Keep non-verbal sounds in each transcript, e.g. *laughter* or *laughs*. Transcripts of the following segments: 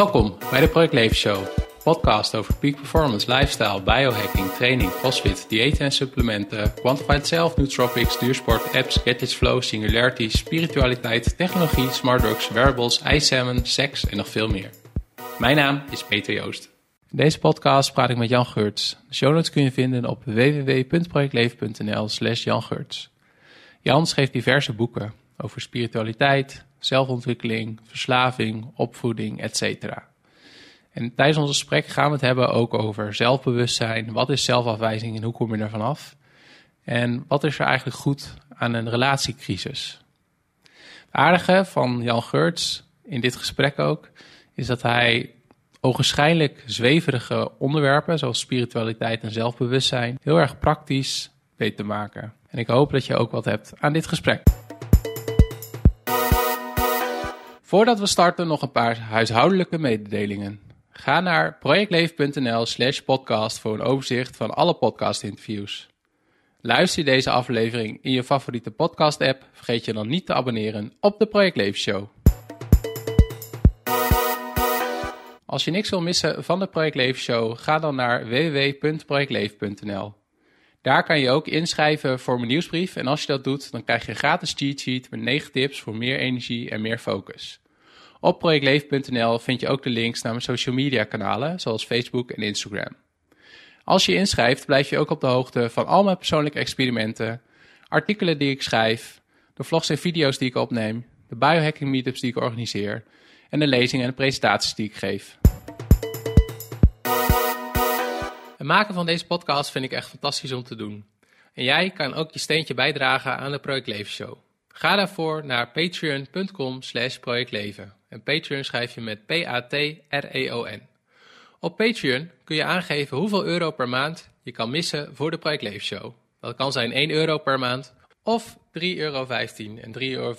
Welkom bij de Project Leven Show, podcast over peak performance, lifestyle, biohacking, training, crossfit, diëten en supplementen, quantified self, nootropics, duursport, apps, gadgets, flow, singularity, spiritualiteit, technologie, smart drugs, wearables, ijssalmon, seks en nog veel meer. Mijn naam is Peter Joost. In deze podcast praat ik met Jan Geurts. De show notes kun je vinden op www.projectleven.nl slash Jan Geurts. Jan schreef diverse boeken over spiritualiteit, zelfontwikkeling, verslaving, opvoeding, etc. En tijdens ons gesprek gaan we het hebben ook over zelfbewustzijn. Wat is zelfafwijzing en hoe kom je ervan af? En wat is er eigenlijk goed aan een relatiecrisis? Het aardige van Jan Geurts in dit gesprek ook, is dat hij ogenschijnlijk zweverige onderwerpen, zoals spiritualiteit en zelfbewustzijn, heel erg praktisch weet te maken. En ik hoop dat je ook wat hebt aan dit gesprek. Voordat we starten nog een paar huishoudelijke mededelingen. Ga naar projectleven.nl slash podcast voor een overzicht van alle podcastinterviews. Luister je deze aflevering in je favoriete podcast app, vergeet je dan niet te abonneren op de Project Show. Als je niks wil missen van de Project Show, ga dan naar www.projectleven.nl. Daar kan je ook inschrijven voor mijn nieuwsbrief en als je dat doet, dan krijg je een gratis cheat sheet met 9 tips voor meer energie en meer focus. Op projectleven.nl vind je ook de links naar mijn social media kanalen, zoals Facebook en Instagram. Als je inschrijft, blijf je ook op de hoogte van al mijn persoonlijke experimenten, artikelen die ik schrijf, de vlogs en video's die ik opneem, de biohacking meetups die ik organiseer en de lezingen en presentaties die ik geef. Het maken van deze podcast vind ik echt fantastisch om te doen. En jij kan ook je steentje bijdragen aan de Project Leven Show. Ga daarvoor naar patreon.com slash projectleven. En Patreon schrijf je met P-A-T-R-E-O-N. Op Patreon kun je aangeven hoeveel euro per maand je kan missen voor de Project Leven Show. Dat kan zijn 1 euro per maand of 3,15 euro. En 3,15 euro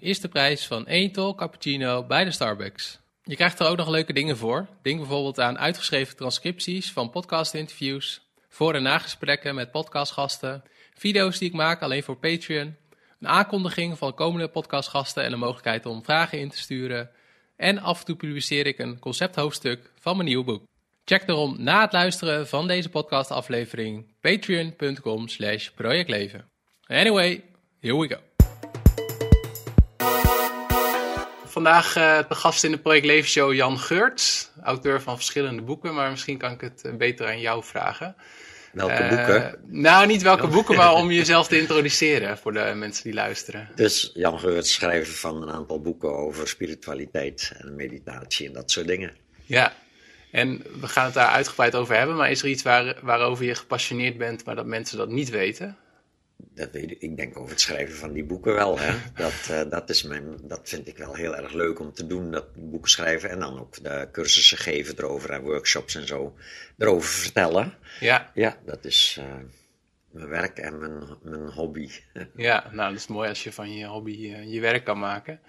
is de prijs van 1 tol cappuccino bij de Starbucks. Je krijgt er ook nog leuke dingen voor. Denk bijvoorbeeld aan uitgeschreven transcripties van podcastinterviews, voor- en nagesprekken met podcastgasten, video's die ik maak alleen voor Patreon, een aankondiging van komende podcastgasten en de mogelijkheid om vragen in te sturen. En af en toe publiceer ik een concepthoofdstuk van mijn nieuwe boek. Check daarom na het luisteren van deze podcastaflevering patreon.com slash projectleven. Anyway, here we go. Vandaag de gast in de Project Leven Show Jan Geurts, auteur van verschillende boeken, maar misschien kan ik het eh, beter aan jou vragen. Welke uh, boeken? Nou, niet welke *laughs* boeken, maar om jezelf te introduceren voor de mensen die luisteren. Dus Jan Geurts, schrijver van een aantal boeken over spiritualiteit en meditatie en dat soort dingen. Ja, en we gaan het daar uitgebreid over hebben, maar is er iets waar, waarover je gepassioneerd bent, maar dat mensen dat niet weten? Dat weet ik, ik denk over het schrijven van die boeken wel. Hè. *laughs* Dat, uh, dat, is mijn, dat vind ik wel heel erg leuk om te doen, dat boeken schrijven. En dan ook de cursussen geven erover en workshops en zo erover vertellen. Ja. Ja, dat is uh, mijn werk en mijn, mijn hobby. *laughs* Ja, nou dat is mooi als je van je hobby uh, je werk kan maken.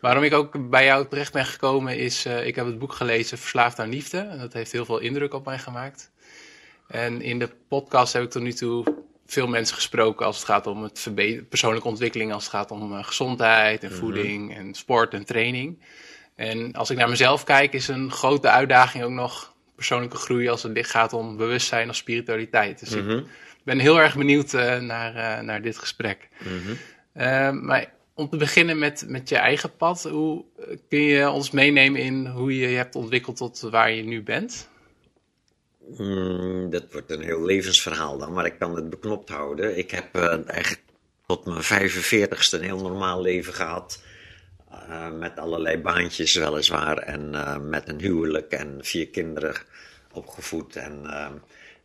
Waarom ik ook bij jou terecht ben gekomen is, ik heb het boek gelezen Verslaafd aan Liefde. En dat heeft heel veel indruk op mij gemaakt. En in de podcast heb ik tot nu toe veel mensen gesproken als het gaat om het persoonlijke ontwikkeling, als het gaat om uh, gezondheid en mhm. voeding en sport en training. En als ik naar mezelf kijk, is een grote uitdaging ook nog persoonlijke groei als het gaat om bewustzijn of spiritualiteit. Dus ik Mhm. ben heel erg benieuwd uh, naar, uh, naar dit gesprek. Mhm. maar om te beginnen met, met je eigen pad, hoe kun je ons meenemen in hoe je je hebt ontwikkeld tot waar je nu bent? Mm, dat wordt een heel levensverhaal dan, maar ik kan het beknopt houden. Ik heb uh, eigenlijk tot mijn 45ste een heel normaal leven gehad. Uh, met allerlei baantjes weliswaar en uh, met een huwelijk en vier kinderen opgevoed. En,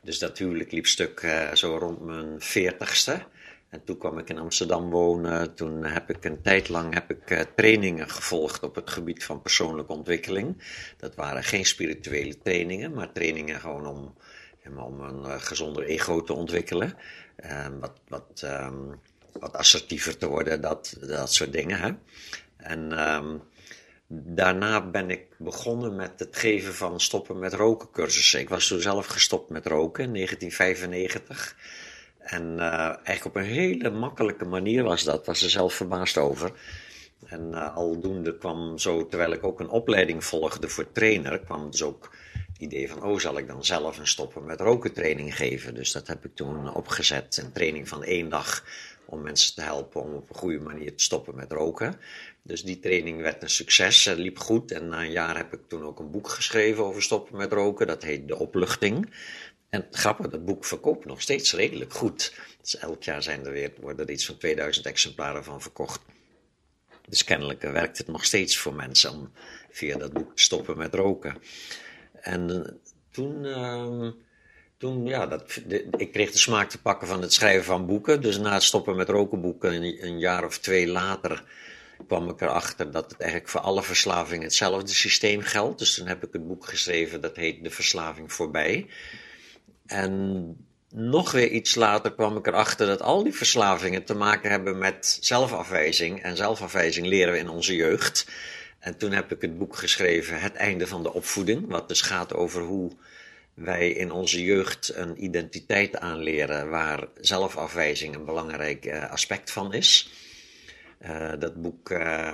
dus dat huwelijk liep stuk zo rond mijn 40ste. En toen kwam ik in Amsterdam wonen. Toen heb ik een tijd lang heb ik, uh, trainingen gevolgd op het gebied van persoonlijke ontwikkeling. Dat waren geen spirituele trainingen, maar trainingen gewoon om, om een uh, gezonder ego te ontwikkelen. Uh, wat, wat, um, wat assertiever te worden, dat, dat soort dingen. Hè? En um, daarna ben ik begonnen met het geven van stoppen met roken cursussen. Ik was toen zelf gestopt met roken in 1995. En uh, eigenlijk op een hele makkelijke manier was dat, was er zelf verbaasd over. En uh, aldoende kwam zo, terwijl ik ook een opleiding volgde voor trainer, kwam dus ook het idee van, oh, zal ik dan zelf een stoppen met roken training geven? Dus dat heb ik toen opgezet, een training van één dag om mensen te helpen om op een goede manier te stoppen met roken. Dus die training werd een succes, het liep goed. En na een jaar heb ik toen ook een boek geschreven over stoppen met roken. Dat heet De Opluchting. En grappig, dat boek verkoopt nog steeds redelijk goed. Elk jaar zijn er weer, worden iets van 2000 exemplaren van verkocht. Dus kennelijk werkt het nog steeds voor mensen om via dat boek te stoppen met roken. En uh, toen, uh, toen, ja, dat, ik kreeg de smaak te pakken van het schrijven van boeken. Dus na het stoppen met rokenboeken, een, een jaar of twee later, kwam ik erachter dat het eigenlijk voor alle verslavingen hetzelfde systeem geldt. Dus toen heb ik het boek geschreven dat heet De Verslaving Voorbij. En nog weer iets later kwam ik erachter dat al die verslavingen te maken hebben met zelfafwijzing. En zelfafwijzing leren we in onze jeugd. En toen heb ik het boek geschreven Het einde van de opvoeding. Wat dus gaat over hoe wij in onze jeugd een identiteit aanleren waar zelfafwijzing een belangrijk uh, aspect van is. Uh, dat boek uh,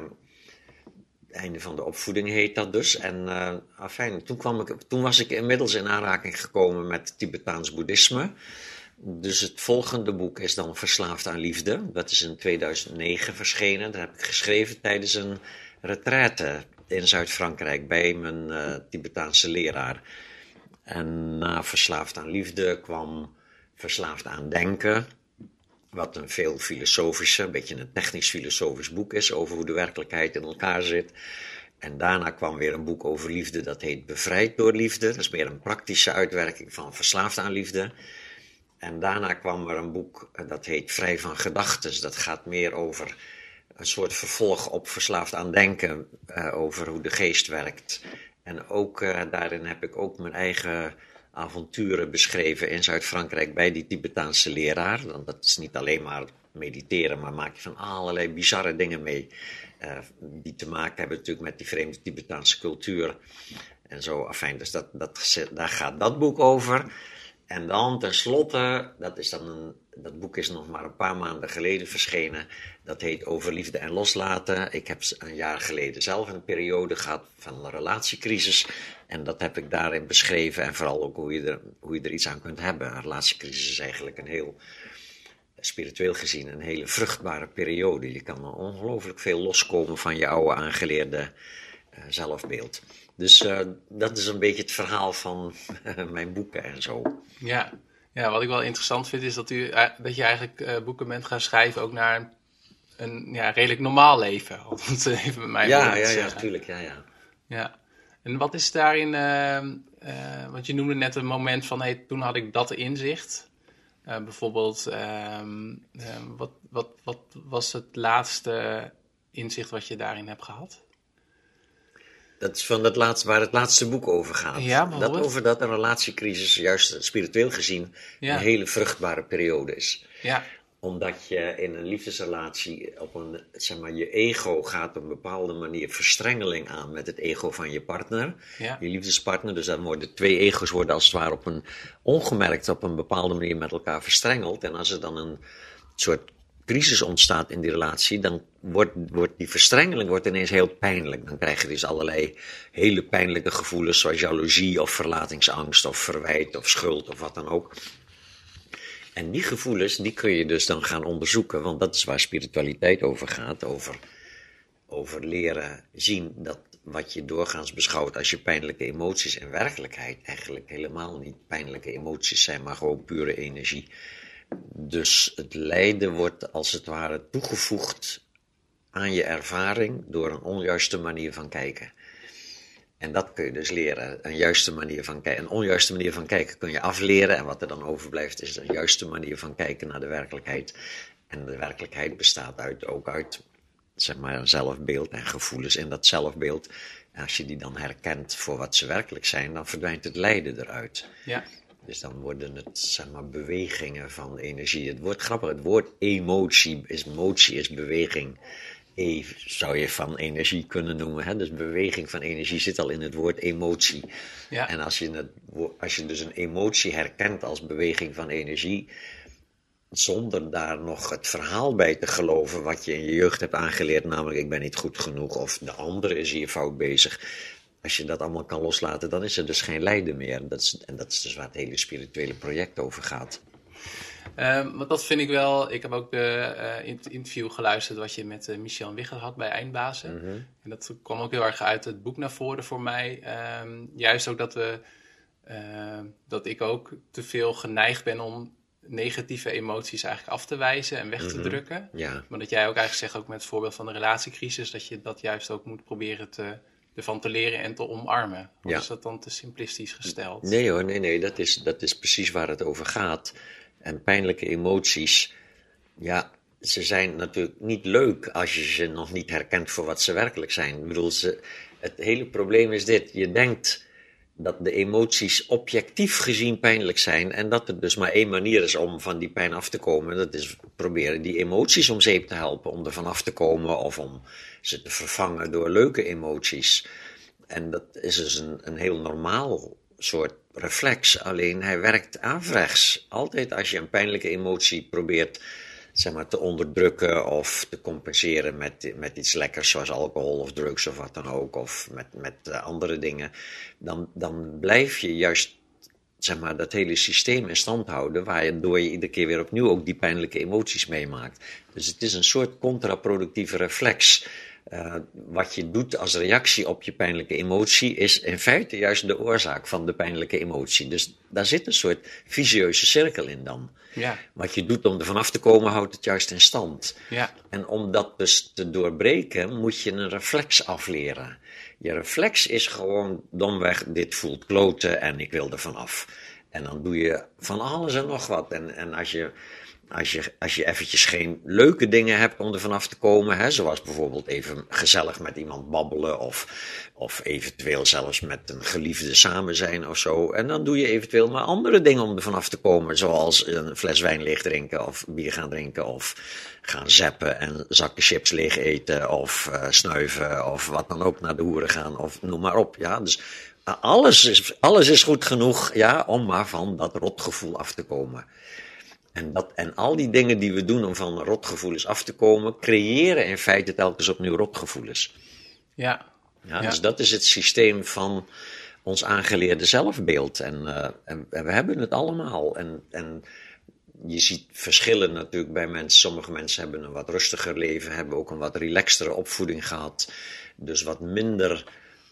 Einde van de opvoeding heet dat dus. En uh, afijn, toen, kwam ik, toen was ik inmiddels in aanraking gekomen met Tibetaans boeddhisme. Dus het volgende boek is dan Verslaafd aan Liefde. Dat is in 2009 verschenen. Dat heb ik geschreven tijdens een retraite in Zuid-Frankrijk bij mijn uh, Tibetaanse leraar. En na Verslaafd aan Liefde kwam Verslaafd aan Denken. Wat een veel filosofischer, een beetje een technisch-filosofisch boek is over hoe de werkelijkheid in elkaar zit. En daarna kwam weer een boek over liefde, dat heet Bevrijd door Liefde. Dat is meer een praktische uitwerking van Verslaafd aan Liefde. En daarna kwam er een boek dat heet Vrij van Gedachten. Dat gaat meer over een soort vervolg op Verslaafd aan Denken, uh, over hoe de geest werkt. En ook uh, daarin heb ik ook mijn eigen avonturen beschreven in Zuid-Frankrijk bij die Tibetaanse leraar. Want dat is niet alleen maar mediteren, maar maak je van allerlei bizarre dingen mee. Uh, die te maken hebben natuurlijk met die vreemde Tibetaanse cultuur. En zo, afijn, dus dat, dat, daar gaat dat boek over. En dan tenslotte, dat, is dan een, dat boek is nog maar een paar maanden geleden verschenen. Dat heet Over Liefde en Loslaten. Ik heb een jaar geleden zelf een periode gehad van een relatiecrisis. En dat heb ik daarin beschreven. En vooral ook hoe je er, hoe je er iets aan kunt hebben. Een relatiecrisis is eigenlijk een heel, spiritueel gezien, een hele vruchtbare periode. Je kan ongelooflijk veel loskomen van je oude aangeleerde uh, zelfbeeld. Dus uh, dat is een beetje het verhaal van mijn boeken en zo. Ja. ja, wat ik wel interessant vind is dat, u, eh, dat je eigenlijk boeken bent gaan schrijven ook naar een, ja, redelijk normaal leven. *laughs* Om het even met mij ja, ja, ja, natuurlijk. Ja, ja. ja. En wat is daarin, uh, want je noemde net een moment van, hey, toen had ik dat inzicht. bijvoorbeeld, ehm, wat, wat, wat was het laatste inzicht wat je daarin hebt gehad? Dat is van het laatste, waar het laatste boek over gaat. Ja, dat over dat een relatiecrisis, juist spiritueel gezien, ja. een hele vruchtbare periode is. Ja. Omdat je in een liefdesrelatie op een, zeg maar, je ego gaat op een bepaalde manier verstrengeling aan met het ego van je partner, ja. je liefdespartner. Dus dan worden twee ego's worden als het ware op een ongemerkt op een bepaalde manier met elkaar verstrengeld. En als er dan een soort crisis ontstaat in die relatie, dan wordt, wordt die verstrengeling wordt ineens heel pijnlijk. Dan krijg je dus allerlei hele pijnlijke gevoelens, zoals jaloezie of verlatingsangst of verwijt of schuld of wat dan ook. En die gevoelens, die kun je dus dan gaan onderzoeken, want dat is waar spiritualiteit over gaat, over, over leren zien dat wat je doorgaans beschouwt als je pijnlijke emoties in werkelijkheid eigenlijk helemaal niet pijnlijke emoties zijn, maar gewoon pure energie. Dus het lijden wordt als het ware toegevoegd aan je ervaring door een onjuiste manier van kijken. En dat kun je dus leren. Een juiste manier van kijken. Een onjuiste manier van kijken kun je afleren. En wat er dan overblijft is een juiste manier van kijken naar de werkelijkheid. En de werkelijkheid bestaat uit, ook uit zeg maar, een zelfbeeld en gevoelens in dat zelfbeeld. En als je die dan herkent voor wat ze werkelijk zijn, dan verdwijnt het lijden eruit. Ja. Dus dan worden het zeg maar, bewegingen van energie. Het woord grappig, het woord emotie is, motie is beweging. E zou je van energie kunnen noemen. Hè? Dus beweging van energie zit al in het woord emotie. Ja. En als je, het, als je dus een emotie herkent als beweging van energie, zonder daar nog het verhaal bij te geloven wat je in je jeugd hebt aangeleerd, namelijk ik ben niet goed genoeg of de andere is hier fout bezig. Als je dat allemaal kan loslaten, dan is er dus geen lijden meer. Dat is, en dat is dus waar het hele spirituele project over gaat. Um, want dat vind ik wel. Ik heb ook de uh, interview geluisterd wat je met uh, Michel Wigger had bij Eindbazen. Mhm. En dat kwam ook heel erg uit het boek naar voren voor mij. Um, juist ook dat we. Uh, dat ik ook te veel geneigd ben om negatieve emoties eigenlijk af te wijzen en weg te mhm. drukken. Ja. Maar dat jij ook eigenlijk zegt, ook met het voorbeeld van de relatiecrisis, dat je dat juist ook moet proberen te, ervan te leren en te omarmen. Of ja. is dat dan te simplistisch gesteld? Nee hoor, nee, nee, dat is, dat is precies waar het over gaat. En pijnlijke emoties, ja, ze zijn natuurlijk niet leuk als je ze nog niet herkent voor wat ze werkelijk zijn. Ik bedoel, ze, het hele probleem is dit: je denkt dat de emoties objectief gezien pijnlijk zijn en dat er dus maar één manier is om van die pijn af te komen. Dat is proberen die emoties om zeep te helpen, om er van af te komen of om ze te vervangen door leuke emoties. En dat is dus een, een heel normaal soort reflex, alleen hij werkt averechts. Altijd als je een pijnlijke emotie probeert zeg maar, te onderdrukken of te compenseren met, met iets lekkers zoals alcohol of drugs of wat dan ook, of met, met uh, andere dingen, dan, dan blijf je juist zeg maar, dat hele systeem in stand houden, waardoor je iedere keer weer opnieuw ook die pijnlijke emoties meemaakt. Dus het is een soort contraproductieve reflex. Uh, wat je doet als reactie op je pijnlijke emotie is in feite juist de oorzaak van de pijnlijke emotie. Dus daar zit een soort visieuze cirkel in dan. Ja. Wat je doet om er vanaf te komen, houdt het juist in stand. Ja. En om dat dus te doorbreken, moet je een reflex afleren. Je reflex is gewoon domweg, dit voelt kloten en ik wil er vanaf. En dan doe je van alles en nog wat. En, en als je als je, als je eventjes geen leuke dingen hebt om er vanaf te komen, hè, zoals bijvoorbeeld even gezellig met iemand babbelen of, of eventueel zelfs met een geliefde samen zijn of zo. En dan doe je eventueel maar andere dingen om er vanaf te komen, zoals een fles wijn leeg drinken of bier gaan drinken of gaan zappen en zakken chips leeg eten of uh, snuiven of wat dan ook naar de hoeren gaan of noem maar op. Ja, dus alles is, alles is goed genoeg ja, om maar van dat rotgevoel af te komen. En, dat, en al die dingen die we doen om van rotgevoelens af te komen, creëren in feite telkens opnieuw rotgevoelens. Ja. ja, Dus dat is het systeem van ons aangeleerde zelfbeeld. En, uh, en, en, we hebben het allemaal. En, en je ziet verschillen natuurlijk bij mensen. Sommige mensen hebben een wat rustiger leven, hebben ook een wat relaxtere opvoeding gehad. Dus wat minder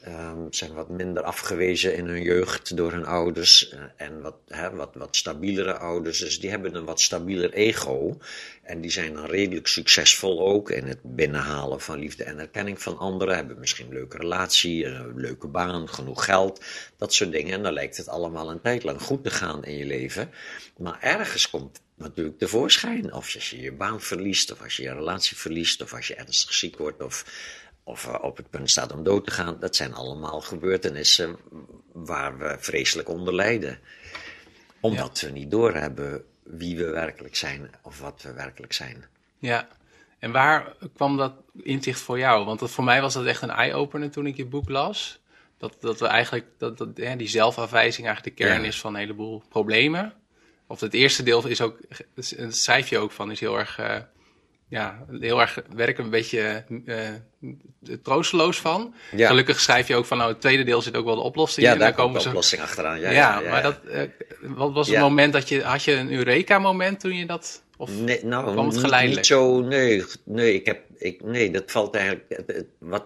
um, zijn wat minder afgewezen in hun jeugd door hun ouders. Uh, en wat, wat, wat stabielere ouders. Dus die hebben een wat stabieler ego. En die zijn dan redelijk succesvol ook in het binnenhalen van liefde en erkenning van anderen. Hebben misschien een leuke relatie, een leuke baan, genoeg geld. Dat soort dingen. En dan lijkt het allemaal een tijd lang goed te gaan in je leven. Maar ergens komt natuurlijk tevoorschijn. Of als je je baan verliest, of als je je relatie verliest, of als je ernstig ziek wordt, of of uh, op het punt staat om dood te gaan, dat zijn allemaal gebeurtenissen waar we vreselijk onder lijden. Omdat we niet doorhebben wie we werkelijk zijn of wat we werkelijk zijn. Ja, en waar kwam dat inzicht voor jou? Want dat, voor mij was dat echt een eye-opener toen ik je boek las. Dat, dat we eigenlijk, dat, dat ja, die zelfafwijzing eigenlijk de kern is van een heleboel problemen. Of het eerste deel is ook, het schrijf je ook van, is heel erg uh, ja, heel erg werken een beetje uh, troosteloos van. Gelukkig schrijf je ook van, nou, het tweede deel zit ook wel de oplossing ja, daar komt de oplossing achteraan. Ja, ja, ja maar dat, uh, wat was het moment dat je, had je een Eureka-moment toen je dat, of nee, nou, kwam het geleidelijk? Niet zo, nee, nee, ik heb, ik, nee, dat valt eigenlijk, wat,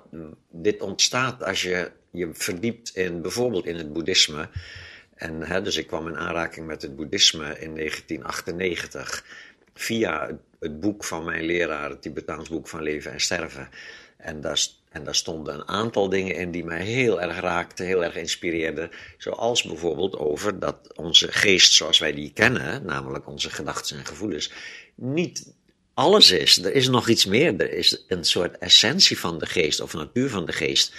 dit ontstaat als je je verdiept in, bijvoorbeeld in het boeddhisme. En, hè, dus ik kwam in aanraking met het boeddhisme in 1998 via het boek van mijn leraar, het Tibetaans boek van leven en sterven. En daar, en daar stonden een aantal dingen in die mij heel erg raakten, heel erg inspireerden. Zoals bijvoorbeeld over dat onze geest zoals wij die kennen, namelijk onze gedachten en gevoelens, niet alles is. Er is nog iets meer. Er is een soort essentie van de geest of natuur van de geest.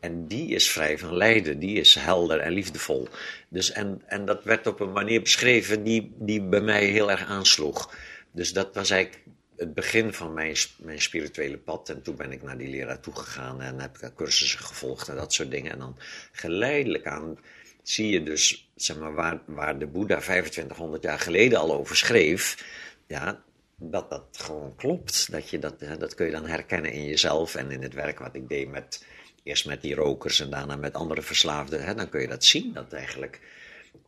En die is vrij van lijden, die is helder en liefdevol. Dus en, en dat werd op een manier beschreven die, die bij mij heel erg aansloeg. Dus dat was eigenlijk het begin van mijn, mijn spirituele pad. En toen ben ik naar die leraar toegegaan en heb ik cursussen gevolgd en dat soort dingen. En dan geleidelijk aan zie je dus, zeg maar, waar, waar de Boeddha 2500 jaar geleden al over schreef. ja, dat dat gewoon klopt. Dat, je dat, dat kun je dan herkennen in jezelf en in het werk wat ik deed met, eerst met die rokers en daarna met andere verslaafden. Hè, dan kun je dat zien, dat eigenlijk,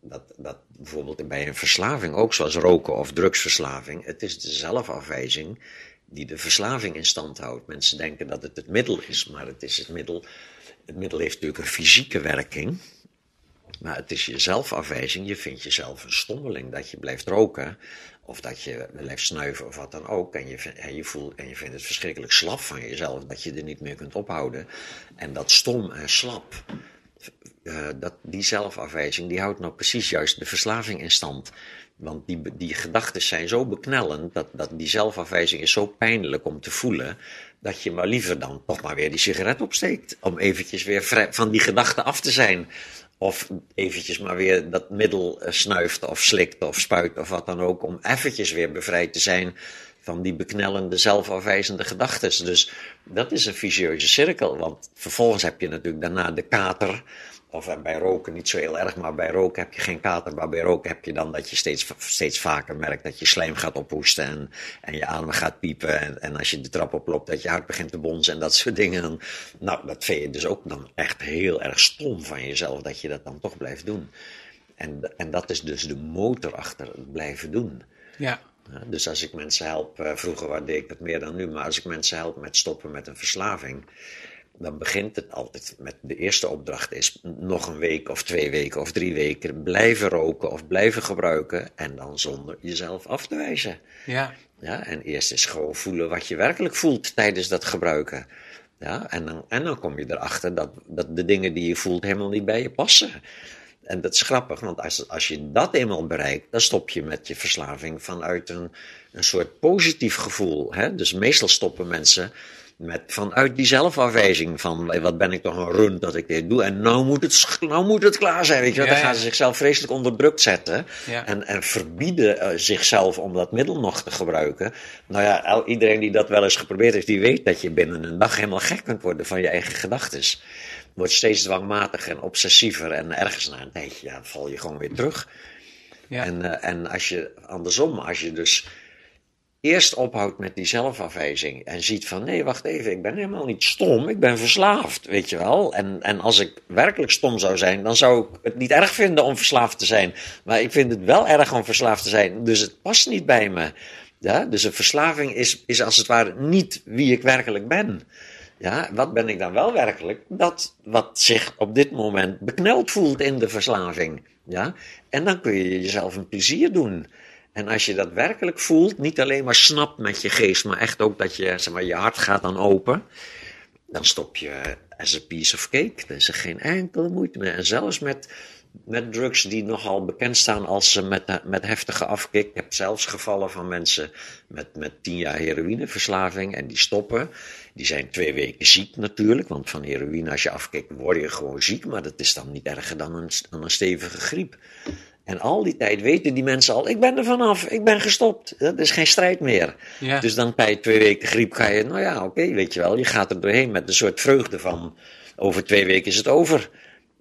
dat, dat bijvoorbeeld bij een verslaving, ook zoals roken of drugsverslaving, het is de zelfafwijzing die de verslaving in stand houdt. Mensen denken dat het het middel is, maar het is het middel. Het middel heeft natuurlijk een fysieke werking. Maar het is je zelfafwijzing. Je vindt jezelf een stommeling. Dat je blijft roken. Of dat je blijft snuiven of wat dan ook. En je, en je, voelt, en je vindt het verschrikkelijk slap van jezelf. Dat je er niet meer kunt ophouden. En dat stom en slap. Uh, dat, die zelfafwijzing die houdt nou precies juist de verslaving in stand. Want die, die gedachten zijn zo beknellend, dat, dat die zelfafwijzing is zo pijnlijk om te voelen, dat je maar liever dan toch maar weer die sigaret opsteekt. Om eventjes weer van die gedachten af te zijn. Of eventjes maar weer dat middel eh, snuift of slikt of spuit of wat dan ook. Om eventjes weer bevrijd te zijn van die beknellende, zelfafwijzende gedachten. Dus dat is een vicieuze cirkel. Want vervolgens heb je natuurlijk daarna de kater. Of bij roken niet zo heel erg, maar bij roken heb je geen kater. Maar bij roken heb je dan dat je steeds, steeds vaker merkt dat je slijm gaat ophoesten en, en je adem gaat piepen. En, en als je de trap oploopt, dat je hart begint te bonzen en dat soort dingen. nou, dat vind je dus ook dan echt heel erg stom van jezelf dat je dat dan toch blijft doen. En, en dat is dus de motor achter het blijven doen. Ja. Dus als ik mensen help, eh, vroeger deed ik het meer dan nu, maar als ik mensen help met stoppen met een verslaving, dan begint het altijd met de eerste opdracht is nog een week of twee weken of drie weken blijven roken of blijven gebruiken en dan zonder jezelf af te wijzen. Ja. Ja, en eerst is gewoon voelen wat je werkelijk voelt tijdens dat gebruiken. Ja, en, dan, en dan kom je erachter dat, dat de dingen die je voelt helemaal niet bij je passen. En dat is grappig, want als, als je dat eenmaal bereikt, dan stop je met je verslaving vanuit een, een soort positief gevoel. Hè? Dus meestal stoppen mensen met, vanuit die zelfafwijzing van wat ben ik toch een rund dat ik dit doe. En nou moet het, nou moet het klaar zijn. Weet je, dan gaan ze zichzelf vreselijk onder druk zetten. En, en verbieden uh, zichzelf om dat middel nog te gebruiken. Nou ja, iedereen die dat wel eens geprobeerd heeft, die weet dat je binnen een dag helemaal gek kunt worden van je eigen gedachten. Wordt steeds dwangmatiger en obsessiever. En ergens na een tijdje ja, val je gewoon weer terug. En, uh, en als je andersom, als je dus eerst ophoudt met die zelfafwijzing en ziet van nee, wacht even, ik ben helemaal niet stom, ik ben verslaafd, weet je wel. En, en als ik werkelijk stom zou zijn, dan zou ik het niet erg vinden om verslaafd te zijn. Maar ik vind het wel erg om verslaafd te zijn, dus het past niet bij me. Ja, dus een verslaving is, is als het ware niet wie ik werkelijk ben. Ja, wat ben ik dan wel werkelijk? Dat wat zich op dit moment bekneld voelt in de verslaving. Ja, en dan kun je jezelf een plezier doen. En als je dat werkelijk voelt, niet alleen maar snapt met je geest, maar echt ook dat je, zeg maar, je hart gaat dan open, dan stop je as a piece of cake. Er is er geen enkele moeite meer. En zelfs met, met drugs die nogal bekend staan als ze met, met heftige afkik. Ik heb zelfs gevallen van mensen met, met tien jaar heroïneverslaving en die stoppen. Die zijn twee weken ziek natuurlijk, want van heroïne als je afkikt word je gewoon ziek, maar dat is dan niet erger dan een, dan een stevige griep. En al die tijd weten die mensen al, ik ben er vanaf, ik ben gestopt. Dat is geen strijd meer. Ja. Dus dan bij twee weken griep ga je, nou ja, oké, weet je wel, je gaat er doorheen met een soort vreugde van, over twee weken is het over.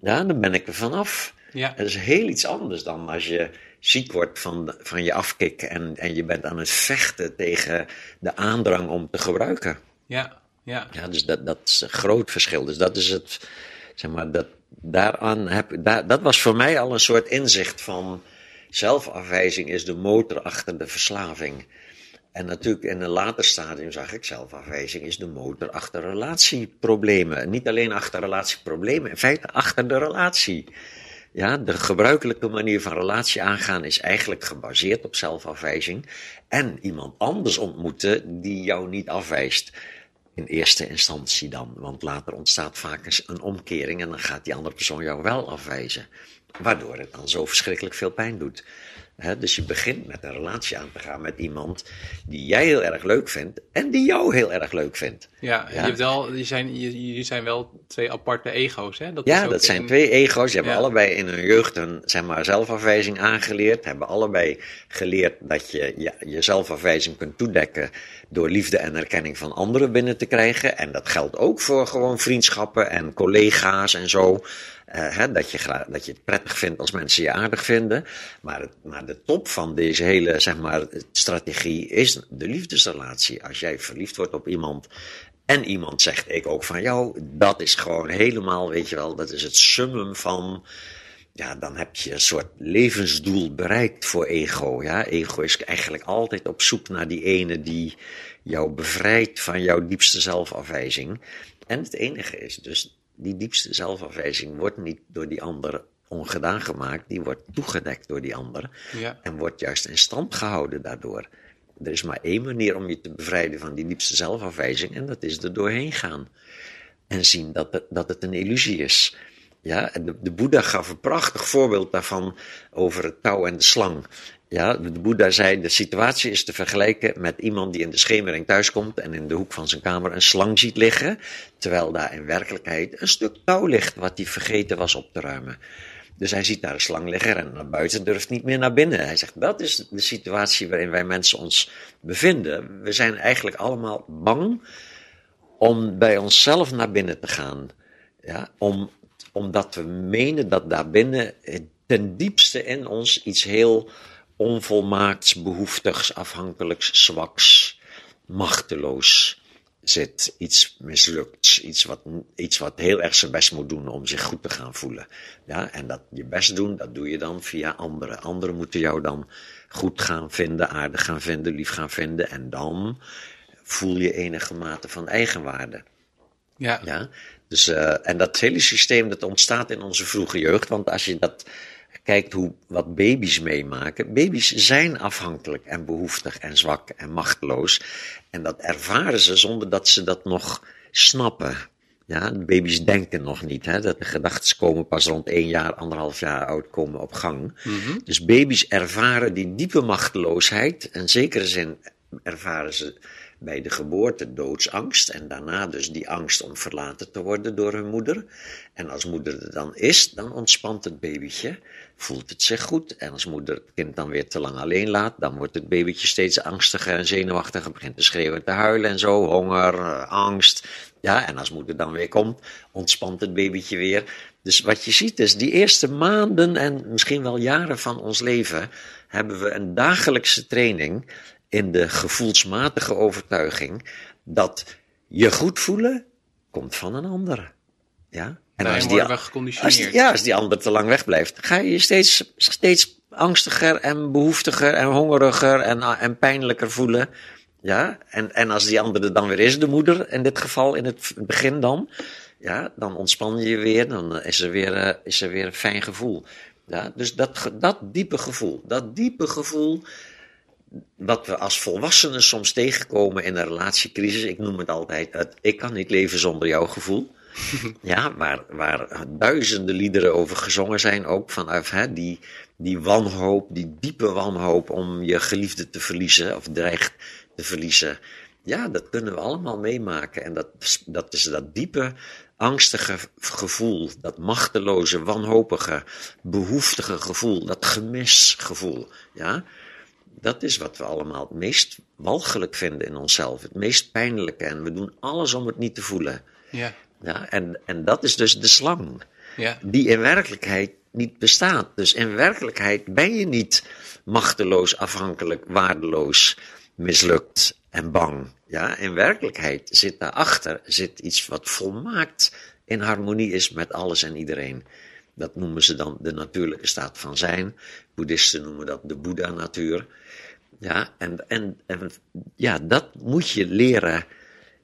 Ja, dan ben ik er vanaf. Ja. Dat is heel iets anders dan als je ziek wordt van, van je afkik en, en je bent aan het vechten tegen de aandrang om te gebruiken. Ja, ja. Ja, dus dat, dat is een groot verschil. Dus dat is het, zeg maar, dat, daaraan heb, dat was voor mij al een soort inzicht van zelfafwijzing is de motor achter de verslaving. En natuurlijk in een later stadium zag ik zelfafwijzing is de motor achter relatieproblemen. Niet alleen achter relatieproblemen, in feite achter de relatie. Ja, de gebruikelijke manier van relatie aangaan is eigenlijk gebaseerd op zelfafwijzing. En iemand anders ontmoeten die jou niet afwijst in eerste instantie dan. Want later ontstaat vaak een omkering en dan gaat die andere persoon jou wel afwijzen. Waardoor het dan zo verschrikkelijk veel pijn doet. Dus je begint met een relatie aan te gaan met iemand die jij heel erg leuk vindt en die jou heel erg leuk vindt. Ja, Je hebt wel, je zijn, jullie zijn wel twee aparte ego's. Hè? Dat ja, dat zijn twee ego's. Die hebben allebei in hun jeugd hun zeg maar, zelfafwijzing aangeleerd. Hebben allebei geleerd dat je, je je zelfafwijzing kunt toedekken door liefde en erkenning van anderen binnen te krijgen. En dat geldt ook voor gewoon vriendschappen en collega's en zo. Hè, dat, je dat je het prettig vindt als mensen je aardig vinden. Maar, het, maar de top van deze hele zeg maar, strategie is de liefdesrelatie. Als jij verliefd wordt op iemand en iemand zegt ik ook van jou, dat is gewoon helemaal, weet je wel, dat is het summum van ja, dan heb je een soort levensdoel bereikt voor ego. Ja? Ego is eigenlijk altijd op zoek naar die ene die jou bevrijdt van jouw diepste zelfafwijzing. En het enige is dus, die diepste zelfafwijzing wordt niet door die ander ongedaan gemaakt, die wordt toegedekt door die ander. Ja. En wordt juist in stand gehouden daardoor. Er is maar één manier om je te bevrijden van die diepste zelfafwijzing, en dat is er doorheen gaan. En zien dat het, dat het een illusie is. Ja, en de, de Boeddha gaf een prachtig voorbeeld daarvan over het touw en de slang. Ja, de Boeddha zei: de situatie is te vergelijken met iemand die in de schemering thuiskomt en in de hoek van zijn kamer een slang ziet liggen, terwijl daar in werkelijkheid een stuk touw ligt wat hij vergeten was op te ruimen. Dus hij ziet daar een slang liggen en naar buiten durft niet meer naar binnen. Hij zegt: dat is de situatie waarin wij mensen ons bevinden. We zijn eigenlijk allemaal bang om bij onszelf naar binnen te gaan. Ja, om omdat we menen dat daarbinnen ten diepste in ons iets heel onvolmaakts, behoeftigs, afhankelijks, zwaks, machteloos zit. Iets mislukts, iets wat, iets wat heel erg zijn best moet doen om zich goed te gaan voelen. Ja, en dat je best doen, dat doe je dan via anderen. Anderen moeten jou dan goed gaan vinden, aardig gaan vinden, lief gaan vinden. En dan voel je enige mate van eigenwaarde. Ja. ja? Dus, uh, en dat hele systeem dat ontstaat in onze vroege jeugd. Want als je dat kijkt hoe, wat baby's meemaken. Baby's zijn afhankelijk en behoeftig en zwak en machteloos. En dat ervaren ze zonder dat ze dat nog snappen. Ja, de baby's denken nog niet. Hè? Dat de gedachten komen pas rond één jaar, anderhalf jaar oud komen op gang. Mm -hmm. Dus baby's ervaren die diepe machteloosheid. In zekere zin ervaren ze bij de geboorte doodsangst en daarna dus die angst om verlaten te worden door hun moeder. En als moeder er dan is, dan ontspant het babytje, voelt het zich goed. En als moeder het kind dan weer te lang alleen laat, dan wordt het babytje steeds angstiger en zenuwachtiger, begint te schreeuwen, te huilen en zo, honger, eh, angst. Ja, en als moeder dan weer komt, ontspant het babytje weer. Dus wat je ziet is, die eerste maanden en misschien wel jaren van ons leven hebben we een dagelijkse training in de gevoelsmatige overtuiging dat je goed voelen komt van een ander. Ja? En als die, als die, ja, als die ander te lang wegblijft, ga je je steeds, steeds angstiger en behoeftiger en hongeriger en, en pijnlijker voelen. Ja, en, en als die andere dan weer is, de moeder, in dit geval in het begin dan, ja, dan ontspan je je weer, dan is er weer, uh, is er weer een fijn gevoel. Ja, dus dat, dat diepe gevoel, dat diepe gevoel, wat we als volwassenen soms tegenkomen in een relatiecrisis, ik noem het altijd, het, ik kan niet leven zonder jouw gevoel. Ja, waar, waar duizenden liederen over gezongen zijn, ook vanuit hè, die, die wanhoop, die diepe wanhoop om je geliefde te verliezen of dreigt te verliezen. Ja, dat kunnen we allemaal meemaken. En dat, dat is dat diepe, angstige gevoel, dat machteloze, wanhopige, behoeftige gevoel, dat gemisgevoel. Ja, dat is wat we allemaal het meest walgelijk vinden in onszelf, het meest pijnlijke. En we doen alles om het niet te voelen. Ja. Ja, en, en dat is dus de slang, ja. die in werkelijkheid niet bestaat. Dus in werkelijkheid ben je niet machteloos, afhankelijk, waardeloos, mislukt en bang. Ja, in werkelijkheid zit daarachter zit iets wat volmaakt in harmonie is met alles en iedereen. Dat noemen ze dan de natuurlijke staat van zijn. Boeddhisten noemen dat de Boeddha-natuur. Ja, en, en, en ja, dat moet je leren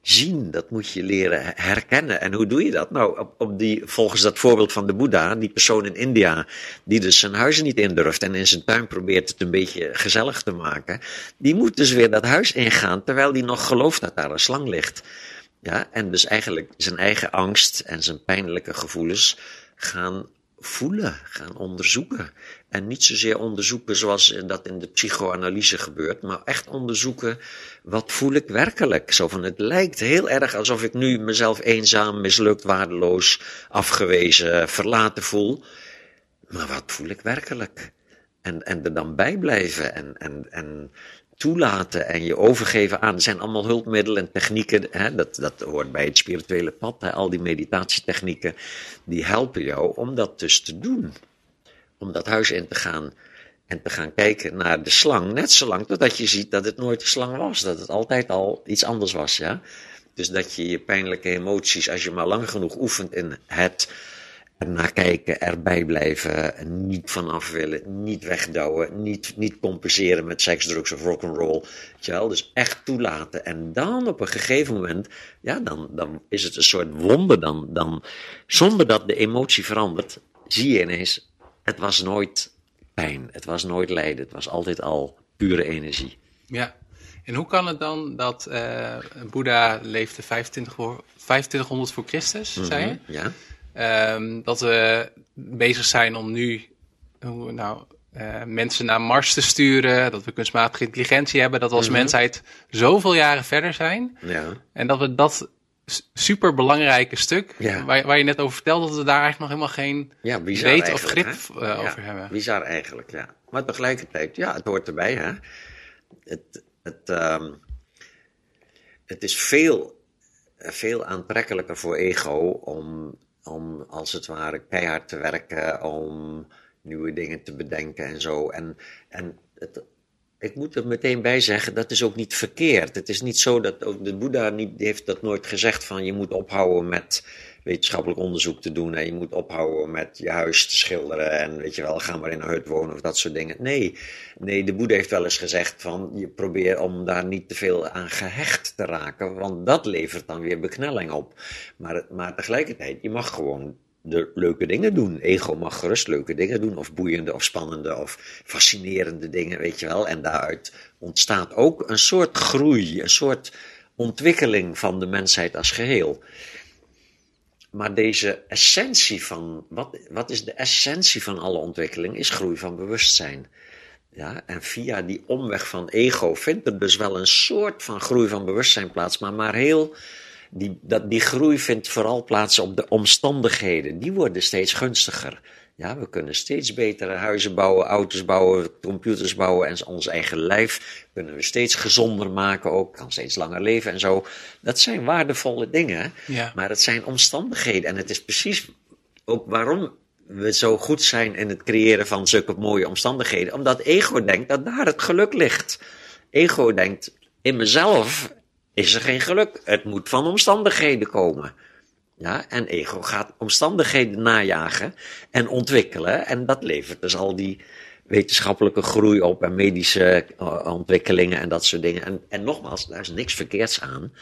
zien, dat moet je leren herkennen. En hoe doe je dat? Nou, op, op die, volgens dat voorbeeld van de Boeddha, die persoon in India, die dus zijn huis niet in durft en in zijn tuin probeert het een beetje gezellig te maken, die moet dus weer dat huis ingaan, terwijl die nog gelooft dat daar een slang ligt. Ja, en dus eigenlijk zijn eigen angst en zijn pijnlijke gevoelens gaan voelen, gaan onderzoeken. En niet zozeer onderzoeken zoals dat in de psychoanalyse gebeurt, maar echt onderzoeken wat voel ik werkelijk. Zo van het lijkt heel erg alsof ik nu mezelf eenzaam, mislukt, waardeloos, afgewezen, verlaten voel. Maar wat voel ik werkelijk? En, en er dan bij blijven en, en, en toelaten en je overgeven aan. Zijn allemaal hulpmiddelen en technieken. Hè, dat, dat hoort bij het spirituele pad. Hè, al die meditatietechnieken. Die helpen jou om dat dus te doen. Om dat huis in te gaan. En te gaan kijken naar de slang. Net zolang totdat je ziet dat het nooit de slang was. Dat het altijd al iets anders was. Ja? Dus dat je je pijnlijke emoties, als je maar lang genoeg oefent in het naar kijken, erbij blijven, niet vanaf willen, niet wegdouwen, niet, niet compenseren met seks, drugs of rock'n'roll. Dus echt toelaten. En dan op een gegeven moment, ja, dan, dan is het een soort wonder. Dan, dan, zonder dat de emotie verandert, zie je ineens, het was nooit pijn, het was nooit lijden, het was altijd al pure energie. Ja, en hoe kan het dan dat uh, Boeddha leefde 25 voor, 2500 voor Christus, zei je? Ja. Um, dat we bezig zijn om nu nou, uh, mensen naar Mars te sturen, dat we kunstmatige intelligentie hebben, dat we als mm mensheid zoveel jaren verder zijn. Ja. En dat we dat super belangrijke stuk, ja. waar, waar, je net over vertelde, dat we daar eigenlijk nog helemaal geen ja, weet of grip uh, over hebben. Bizar eigenlijk, ja. Maar tegelijkertijd, ja, het hoort erbij, hè. Het, het, um, het is veel, veel aantrekkelijker voor ego om om als het ware keihard te werken, om nieuwe dingen te bedenken en zo. En, en het, ik moet er meteen bij zeggen, dat is ook niet verkeerd. Het is niet zo dat, ook de Boeddha niet, heeft dat nooit gezegd van je moet ophouden met wetenschappelijk onderzoek te doen en je moet ophouden met je huis te schilderen en weet je wel, ga maar in een hut wonen of dat soort dingen. Nee, nee, de Boeddha heeft wel eens gezegd van je probeert om daar niet te veel aan gehecht te raken, want dat levert dan weer beknelling op. Maar, maar tegelijkertijd, je mag gewoon de leuke dingen doen. Ego mag gerust leuke dingen doen, of boeiende, of spannende, of fascinerende dingen, weet je wel. En daaruit ontstaat ook een soort groei, een soort ontwikkeling van de mensheid als geheel. Maar deze essentie van, wat, wat is de essentie van alle ontwikkeling, is groei van bewustzijn. Ja, en via die omweg van ego vindt er dus wel een soort van groei van bewustzijn plaats, maar maar heel, die, dat, die groei vindt vooral plaats op de omstandigheden. Die worden steeds gunstiger. Ja, we kunnen steeds betere huizen bouwen, auto's bouwen, computers bouwen en ons eigen lijf kunnen we steeds gezonder maken ook, kan steeds langer leven en zo. Dat zijn waardevolle dingen, ja. maar het zijn omstandigheden en het is precies ook waarom we zo goed zijn in het creëren van zulke mooie omstandigheden, omdat ego denkt dat daar het geluk ligt. Ego denkt, in mezelf is er geen geluk, het moet van omstandigheden komen. Ja, en ego gaat omstandigheden najagen en ontwikkelen. En dat levert dus al die wetenschappelijke groei op en medische eh, ontwikkelingen en dat soort dingen. En, en nogmaals, daar is niks verkeerds aan.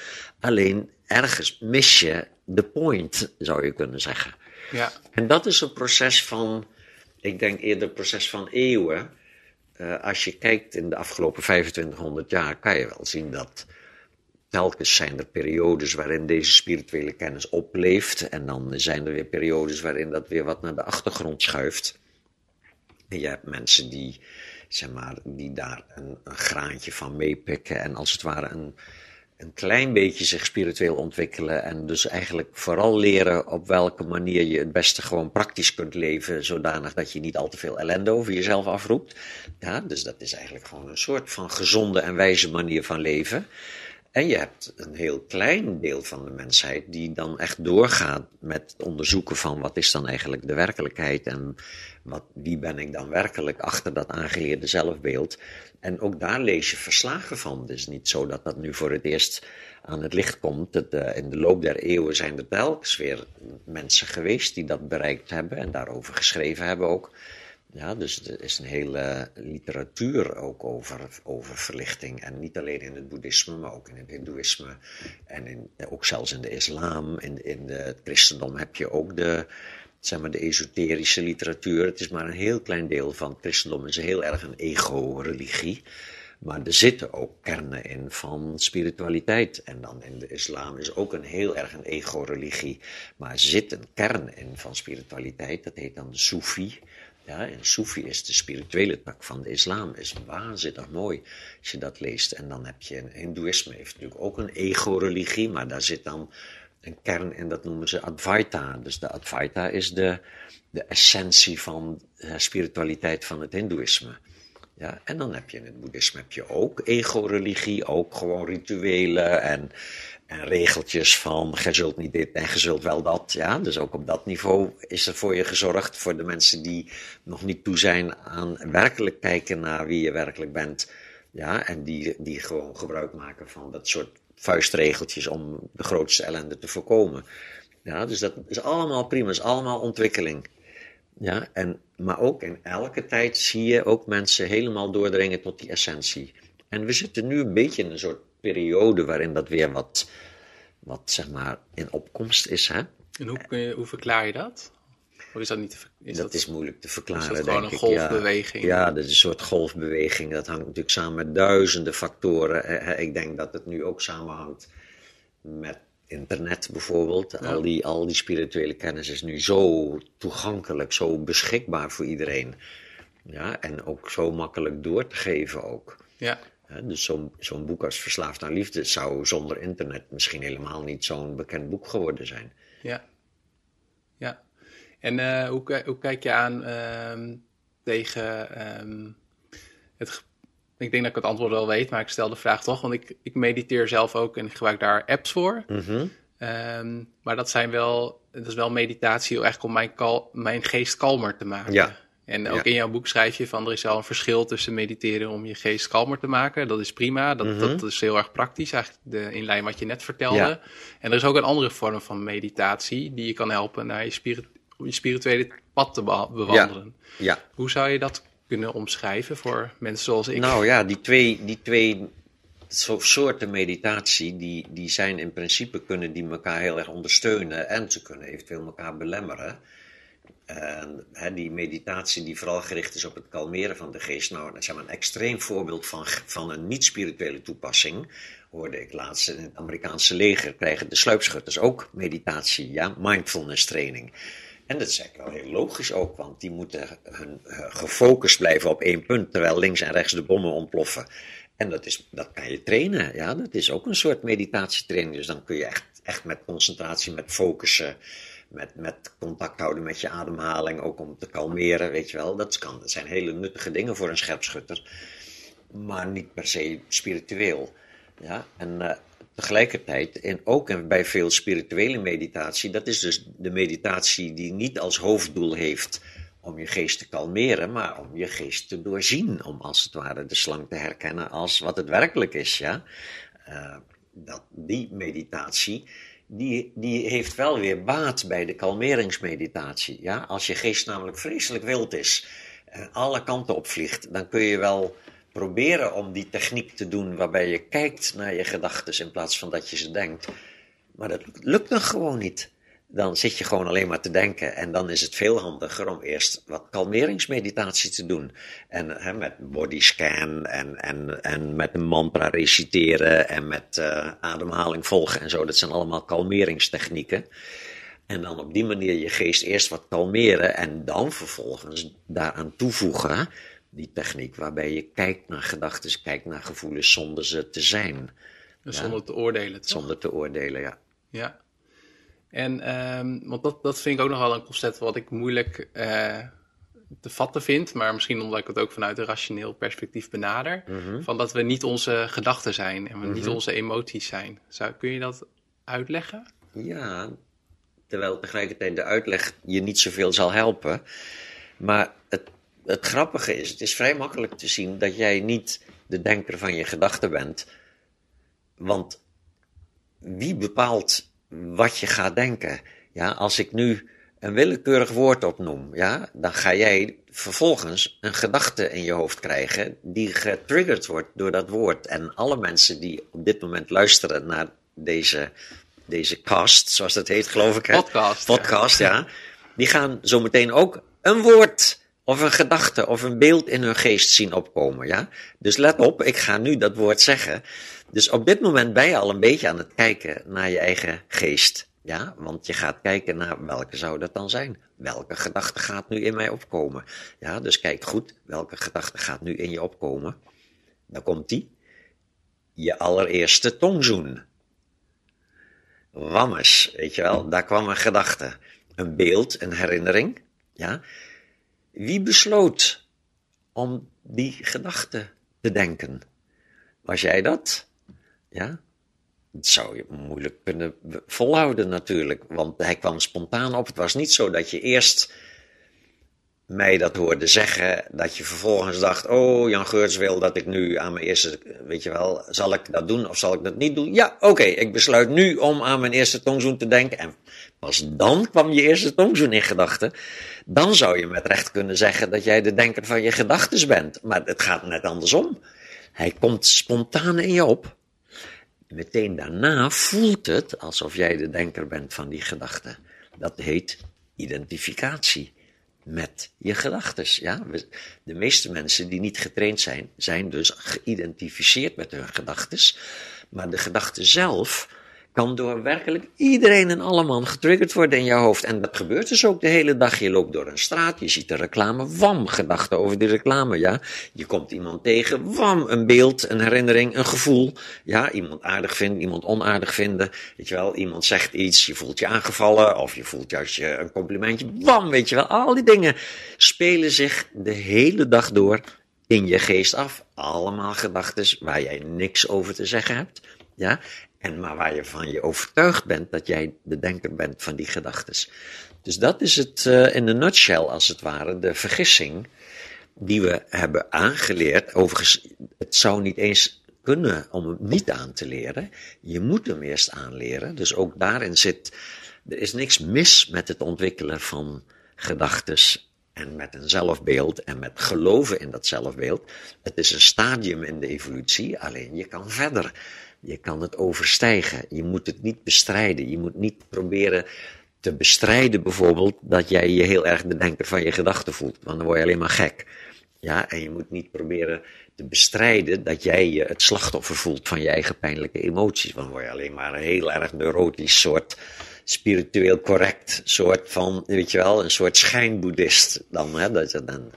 Alleen ergens mis je de point, zou je kunnen zeggen. Ja. En dat is een proces van, ik denk eerder een proces van eeuwen. Uh, als je kijkt in de afgelopen 2500 jaar, kan je wel zien dat telkens zijn er periodes waarin deze spirituele kennis opleeft. En dan zijn er weer periodes waarin dat weer wat naar de achtergrond schuift. En je hebt mensen die, zeg maar, die daar een, een graantje van meepikken. En als het ware een, een klein beetje zich spiritueel ontwikkelen. En dus eigenlijk vooral leren op welke manier je het beste gewoon praktisch kunt leven. Zodanig dat je niet al te veel ellende over jezelf afroept. Ja, dus dat is eigenlijk gewoon een soort van gezonde en wijze manier van leven. En je hebt een heel klein deel van de mensheid die dan echt doorgaat met onderzoeken van wat is dan eigenlijk de werkelijkheid en wat, wie ben ik dan werkelijk achter dat aangeleerde zelfbeeld. En ook daar lees je verslagen van. Het is niet zo dat dat nu voor het eerst aan het licht komt. Uh, in de loop der eeuwen zijn er telkens weer mensen geweest die dat bereikt hebben en daarover geschreven hebben ook. Ja, dus er is een hele literatuur ook over, over verlichting. En niet alleen in het boeddhisme, maar ook in het hindoeïsme. En in, ook zelfs in de islam, in, in het christendom heb je ook de, zeg maar, de esoterische literatuur. Het is maar een heel klein deel van het christendom. Het is heel erg een ego-religie. Maar er zitten ook kernen in van spiritualiteit. En dan in de islam is ook een heel erg een ego-religie. Maar er zit een kern in van spiritualiteit. Dat heet dan de Soefi. Ja, en Soefi is de spirituele tak van de islam. Is waanzinnig mooi als je dat leest. En dan heb je, Hindoeïsme heeft natuurlijk ook een ego-religie, maar daar zit dan een kern in, dat noemen ze Advaita. Dus de Advaita is de, de essentie van de spiritualiteit van het Hindoeïsme. Ja, en dan heb je in het boeddhisme heb je ook ego-religie, ook gewoon rituelen en, en regeltjes van je zult niet dit en je zult wel dat. Ja, dus ook op dat niveau is er voor je gezorgd, voor de mensen die nog niet toe zijn aan werkelijk kijken naar wie je werkelijk bent. Ja, en die, die gewoon gebruik maken van dat soort vuistregeltjes om de grootste ellende te voorkomen. Ja, dus dat is allemaal prima, is allemaal ontwikkeling. Ja, en, maar ook in elke tijd zie je ook mensen helemaal doordringen tot die essentie. En we zitten nu een beetje in een soort periode waarin dat weer wat, wat zeg maar, in opkomst is. Hè? En hoe, kun je, hoe verklaar je dat? Of is dat niet te is dat, dat, is moeilijk te verklaren, is dat denk een golfbeweging? Ja, ja, dat is een soort golfbeweging. Dat hangt natuurlijk samen met duizenden factoren. Ik denk dat het nu ook samenhangt met internet bijvoorbeeld. Al, die, al die spirituele kennis is nu zo toegankelijk, zo beschikbaar voor iedereen. Ja, en ook zo makkelijk door te geven ook. Ja. Dus zo'n zo'n boek als Verslaafd naar Liefde zou zonder internet misschien helemaal niet zo'n bekend boek geworden zijn. Ja. Ja. En uh, hoe, hoe, kijk je aan uh, tegen uh, het ik denk dat ik het antwoord wel weet, maar ik stel de vraag toch, want ik, ik mediteer zelf ook en ik gebruik daar apps voor. Mhm. Ehm, maar dat zijn wel, dat is wel meditatie eigenlijk om mijn, kal, mijn geest kalmer te maken. Ja. En ook in jouw boek schrijf je van er is wel een verschil tussen mediteren om je geest kalmer te maken. Dat is prima, dat, mhm. dat is heel erg praktisch, eigenlijk de, in lijn wat je net vertelde. Ja. En er is ook een andere vorm van meditatie die je kan helpen naar je, spirit, je spirituele pad te bewandelen. Ja. ja. Hoe zou je dat kunnen omschrijven voor mensen zoals ik? Nou ja, die twee, die twee soorten meditatie, die, die zijn in principe, kunnen die elkaar heel erg ondersteunen en ze kunnen eventueel elkaar belemmeren. En, die meditatie die vooral gericht is op het kalmeren van de geest, nou, dat is een extreem voorbeeld van, van een niet-spirituele toepassing. Hoorde ik laatst in het Amerikaanse leger krijgen de sluipschutters ook meditatie, ja, mindfulness training. En dat is eigenlijk wel heel logisch ook, want die moeten hun, uh, gefocust blijven op één punt, terwijl links en rechts de bommen ontploffen. En dat, is, dat kan je trainen, ja, dat is ook een soort meditatietraining. Dus dan kun je echt, echt met concentratie, met focussen, met, met contact houden met je ademhaling, ook om te kalmeren, weet je wel. Dat, kan, zijn hele nuttige dingen voor een scherpschutter, maar niet per se spiritueel. Ja, en uh, tegelijkertijd, en ook bij veel spirituele meditatie, dat is dus de meditatie die niet als hoofddoel heeft om je geest te kalmeren, maar om je geest te doorzien, om als het ware de slang te herkennen als wat het werkelijk is. Ja? Uh, dat, die meditatie, die, die heeft wel weer baat bij de kalmeringsmeditatie. Ja? Als je geest namelijk vreselijk wild is, en alle kanten opvliegt, dan kun je wel proberen om die techniek te doen waarbij je kijkt naar je gedachten in plaats van dat je ze denkt. Maar dat lukt dan gewoon niet. Dan zit je gewoon alleen maar te denken. En dan is het veel handiger om eerst wat kalmeringsmeditatie te doen. En hè, met bodyscan en, en, en met een mantra reciteren en met uh, ademhaling volgen en zo. Dat zijn allemaal kalmeringstechnieken. En dan op die manier je geest eerst wat kalmeren en dan vervolgens daaraan toevoegen die techniek waarbij je kijkt naar gedachten, kijkt naar gevoelens zonder ze te zijn. Dus zonder te oordelen, toch? Zonder te oordelen, ja. Ja. En, um, want dat, dat vind ik ook nog wel een concept wat ik moeilijk uh, te vatten vind, maar misschien omdat ik het ook vanuit een rationeel perspectief benader, mm van dat we niet onze gedachten zijn en we niet Mhm. onze emoties zijn. Zou, kun je dat uitleggen? Ja, terwijl tegelijkertijd de uitleg je niet zoveel zal helpen. Maar het, het grappige is, het is vrij makkelijk te zien dat jij niet de denker van je gedachten bent. Want wie bepaalt wat je gaat denken? Ja, als ik nu een willekeurig woord opnoem, ja, dan ga jij vervolgens een gedachte in je hoofd krijgen die getriggerd wordt door dat woord. En alle mensen die op dit moment luisteren naar deze, deze cast, zoals dat heet, geloof ik. Hè? Podcast. ja. Podcast, ja. Die gaan zo meteen ook een woord of een gedachte of een beeld in hun geest zien opkomen, ja. Dus let op, ik ga nu dat woord zeggen. Dus op dit moment ben je al een beetje aan het kijken naar je eigen geest. Ja, want je gaat kijken naar welke zou dat dan zijn. Welke gedachte gaat nu in mij opkomen? Ja, dus kijk goed, welke gedachte gaat nu in je opkomen? Dan komt die. Je allereerste tongzoen. Wammes, weet je wel, daar kwam een gedachte. Een beeld, een herinnering. Ja. Wie besloot om die gedachte te denken. Was jij dat? Ja? Dat zou je moeilijk kunnen volhouden natuurlijk, want hij kwam spontaan op. Het was niet zo dat je eerst mij dat hoorde zeggen, dat je vervolgens dacht: Oh, Jan Geurts wil dat ik nu aan mijn eerste, weet je wel, zal ik dat doen of zal ik dat niet doen? Ja, oké, ik besluit nu om aan mijn eerste tongzoen te denken. En pas dan kwam je eerste tongzoen in gedachten. Dan zou je met recht kunnen zeggen dat jij de denker van je gedachten bent. Maar het gaat net andersom. Hij komt spontaan in je op. Meteen daarna voelt het alsof jij de denker bent van die gedachten. Dat heet identificatie met je gedachten. Ja? De meeste mensen die niet getraind zijn, zijn dus geïdentificeerd met hun gedachten. Maar de gedachte zelf kan door werkelijk iedereen en alleman getriggerd worden in je hoofd. En dat gebeurt dus ook de hele dag. Je loopt door een straat, je ziet een reclame, wam, gedachten over die reclame, ja. Je komt iemand tegen, wam, een beeld, een herinnering, een gevoel. Ja, iemand aardig vinden, iemand onaardig vinden. Weet je wel, iemand zegt iets, je voelt je aangevallen, of je voelt juist je een complimentje, wam, weet je wel. Al die dingen spelen zich de hele dag door in je geest af. Allemaal gedachten waar jij niks over te zeggen hebt. Ja, en maar waar je van je overtuigd bent dat jij de denker bent van die gedachten. Dus dat is het uh, in de nutshell, als het ware, de vergissing die we hebben aangeleerd. Overigens, het zou niet eens kunnen om hem niet aan te leren. Je moet hem eerst aanleren. Dus ook daarin zit, er is niks mis met het ontwikkelen van gedachten en met een zelfbeeld en met geloven in dat zelfbeeld. Het is een stadium in de evolutie, alleen je kan verder. Je kan het overstijgen. Je moet het niet bestrijden. Je moet niet proberen te bestrijden bijvoorbeeld dat jij je heel erg de denker van je gedachten voelt. Want dan word je alleen maar gek. Ja, en je moet niet proberen te bestrijden dat jij je het slachtoffer voelt van je eigen pijnlijke emoties. Want dan word je alleen maar een heel erg neurotisch soort, spiritueel correct soort van, weet je wel, een soort schijnboeddhist. Dan, hè, dat, dan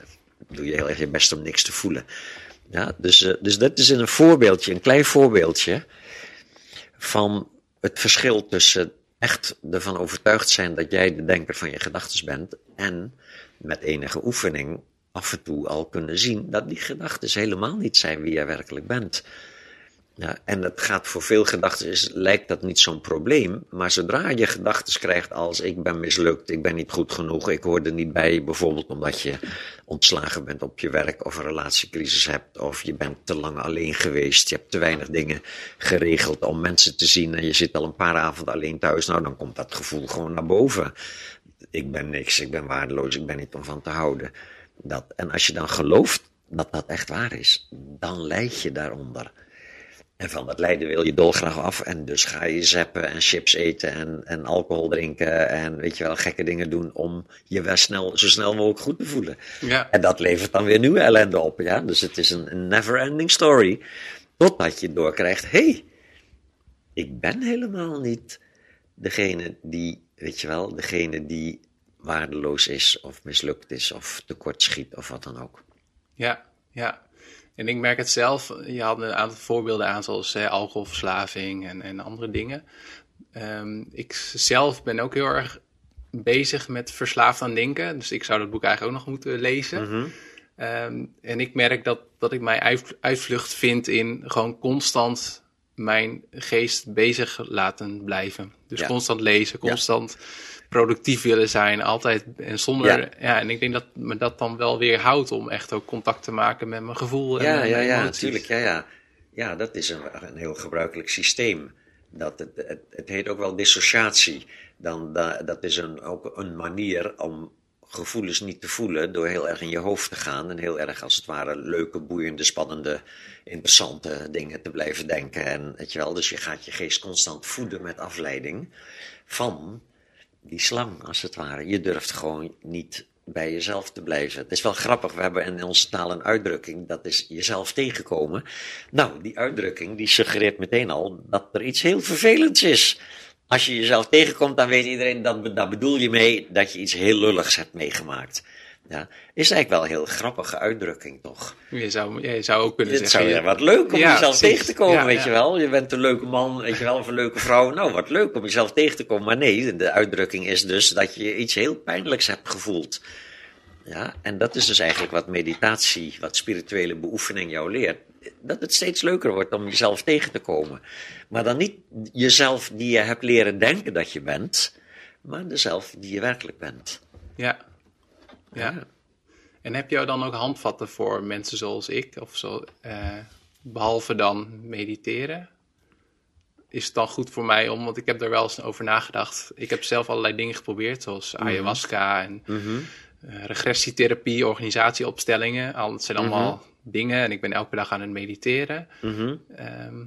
doe je heel erg je best om niks te voelen. Ja, dus, uh, dus dat is een voorbeeldje, een klein voorbeeldje van het verschil tussen echt ervan overtuigd zijn dat jij de denker van je gedachten bent en met enige oefening af en toe al kunnen zien dat die gedachten helemaal niet zijn wie jij werkelijk bent. Ja, en het gaat voor veel gedachten, is, lijkt dat niet zo'n probleem. Maar zodra je gedachten krijgt als ik ben mislukt, ik ben niet goed genoeg, ik hoor er niet bij, bijvoorbeeld omdat je ontslagen bent op je werk of een relatiecrisis hebt, of je bent te lang alleen geweest, je hebt te weinig dingen geregeld om mensen te zien en je zit al een paar avonden alleen thuis, nou dan komt dat gevoel gewoon naar boven. Ik ben niks, ik ben waardeloos, ik ben niet om van te houden. Dat, en als je dan gelooft dat dat echt waar is, dan leid je daaronder. En van dat lijden wil je dolgraag af. En dus ga je zeppen en chips eten en, en alcohol drinken. En weet je wel, gekke dingen doen om je weer snel, zo snel mogelijk goed te voelen. Ja. En dat levert dan weer nieuwe ellende op. Ja? Dus het is een, een never ending story. Totdat je doorkrijgt, hé, hey, ik ben helemaal niet degene die, weet je wel, degene die waardeloos is of mislukt is of tekortschiet of wat dan ook. Ja, ja. En ik merk het zelf, je had een aantal voorbeelden aan, zoals eh, alcoholverslaving en, en andere dingen. Um, ik zelf ben ook heel erg bezig met verslaafd aan denken. Dus ik zou dat boek eigenlijk ook nog moeten lezen. Mm en ik merk dat, dat ik mij uitvlucht vind in gewoon constant mijn geest bezig laten blijven. Dus constant lezen, constant productief willen zijn, altijd en zonder. Ja. en ik denk dat me dat dan wel weer houdt om echt ook contact te maken met mijn gevoel. En ja, ja, ja, natuurlijk. Ja, ja. ja, dat is een, een heel gebruikelijk systeem. Dat het, het, het heet ook wel dissociatie. Dan, dat is een, ook een manier om gevoelens niet te voelen door heel erg in je hoofd te gaan en heel erg als het ware leuke, boeiende, spannende, interessante dingen te blijven denken. En weet je wel, dus je gaat je geest constant voeden met afleiding van die slang, als het ware. Je durft gewoon niet bij jezelf te blijven. Het is wel grappig, we hebben in onze taal een uitdrukking, dat is jezelf tegenkomen. Nou, die uitdrukking die suggereert meteen al dat er iets heel vervelends is. Als je jezelf tegenkomt, dan weet iedereen, dat, daar bedoel je mee dat je iets heel lulligs hebt meegemaakt. Ja, is eigenlijk wel een heel grappige uitdrukking, toch? Je zou, je zou ook kunnen het zeggen... Het zou ja, wat leuk om jezelf tegen te komen, weet je wel. Je bent een leuke man, weet je wel, of een leuke vrouw. Nou, wat leuk om jezelf tegen te komen. Maar nee, de uitdrukking is dus dat je iets heel pijnlijks hebt gevoeld. Ja, en dat is dus eigenlijk wat meditatie, wat spirituele beoefening jou leert. Dat het steeds leuker wordt om jezelf tegen te komen. Maar dan niet jezelf die je hebt leren denken dat je bent, maar dezelf die je werkelijk bent. Ja. Ja. En heb jij dan ook handvatten voor mensen zoals ik? Of zo, eh, behalve dan mediteren? Is het dan goed voor mij om, want ik heb er wel eens over nagedacht. Ik heb zelf allerlei dingen geprobeerd, zoals Mhm. ayahuasca en eh, regressietherapie, organisatieopstellingen. Al, het zijn allemaal dingen en ik ben elke dag aan het mediteren. Mhm. Ehm,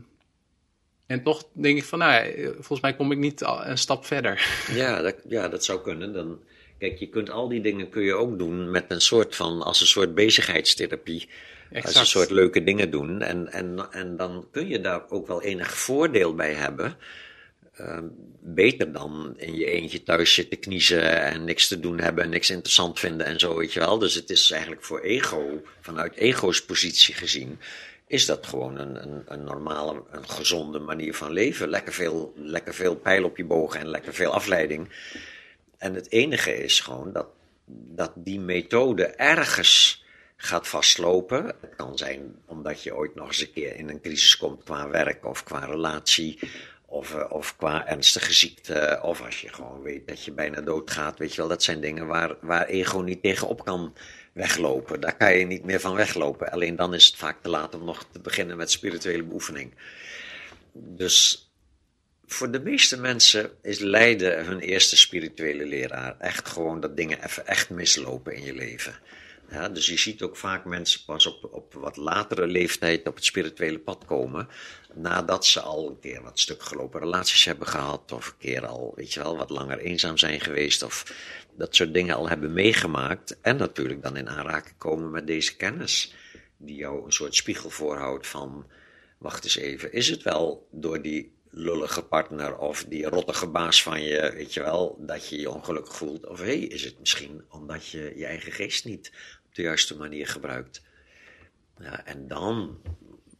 en toch denk ik van, nou, ja, volgens mij kom ik niet een stap verder. Ja, *laughs* dat, ja, dat zou kunnen. Dan, kijk, je kunt al die dingen kun je ook doen met een soort van, als een soort bezigheidstherapie. Als een soort leuke dingen doen. En, en, en dan kun je daar ook wel enig voordeel bij hebben. Ehm, beter dan in je eentje thuis zitten kniezen en niks te doen hebben en niks interessant vinden en zo, weet je wel. Dus het is eigenlijk voor ego, vanuit ego's positie gezien, is dat gewoon een, een, een normale, een gezonde manier van leven. Lekker veel, lekker veel pijl op je boog en lekker veel afleiding. En het enige is gewoon dat, dat die methode ergens gaat vastlopen. Het kan zijn omdat je ooit nog eens een keer in een crisis komt qua werk of qua relatie. Of, eh, of qua ernstige ziekte. Of als je gewoon weet dat je bijna doodgaat. Weet je wel, dat zijn dingen waar, waar ego niet tegenop kan weglopen. Daar kan je niet meer van weglopen. Alleen dan is het vaak te laat om nog te beginnen met spirituele beoefening. Dus voor de meeste mensen is lijden hun eerste spirituele leraar. Echt gewoon dat dingen even echt mislopen in je leven. Ja, dus je ziet ook vaak mensen pas op, op wat latere leeftijd op het spirituele pad komen. Nadat ze al een keer wat stuk gelopen relaties hebben gehad. Of een keer al, weet je wel, wat langer eenzaam zijn geweest. Of dat soort dingen al hebben meegemaakt. En natuurlijk dan in aanraking komen met deze kennis. Die jou een soort spiegel voorhoudt van wacht eens even, is het wel door die lullige partner of die rottige baas van je, weet je wel, dat je je ongelukkig voelt? Of hé, hey, is het misschien omdat je je eigen geest niet op de juiste manier gebruikt? Ja, en dan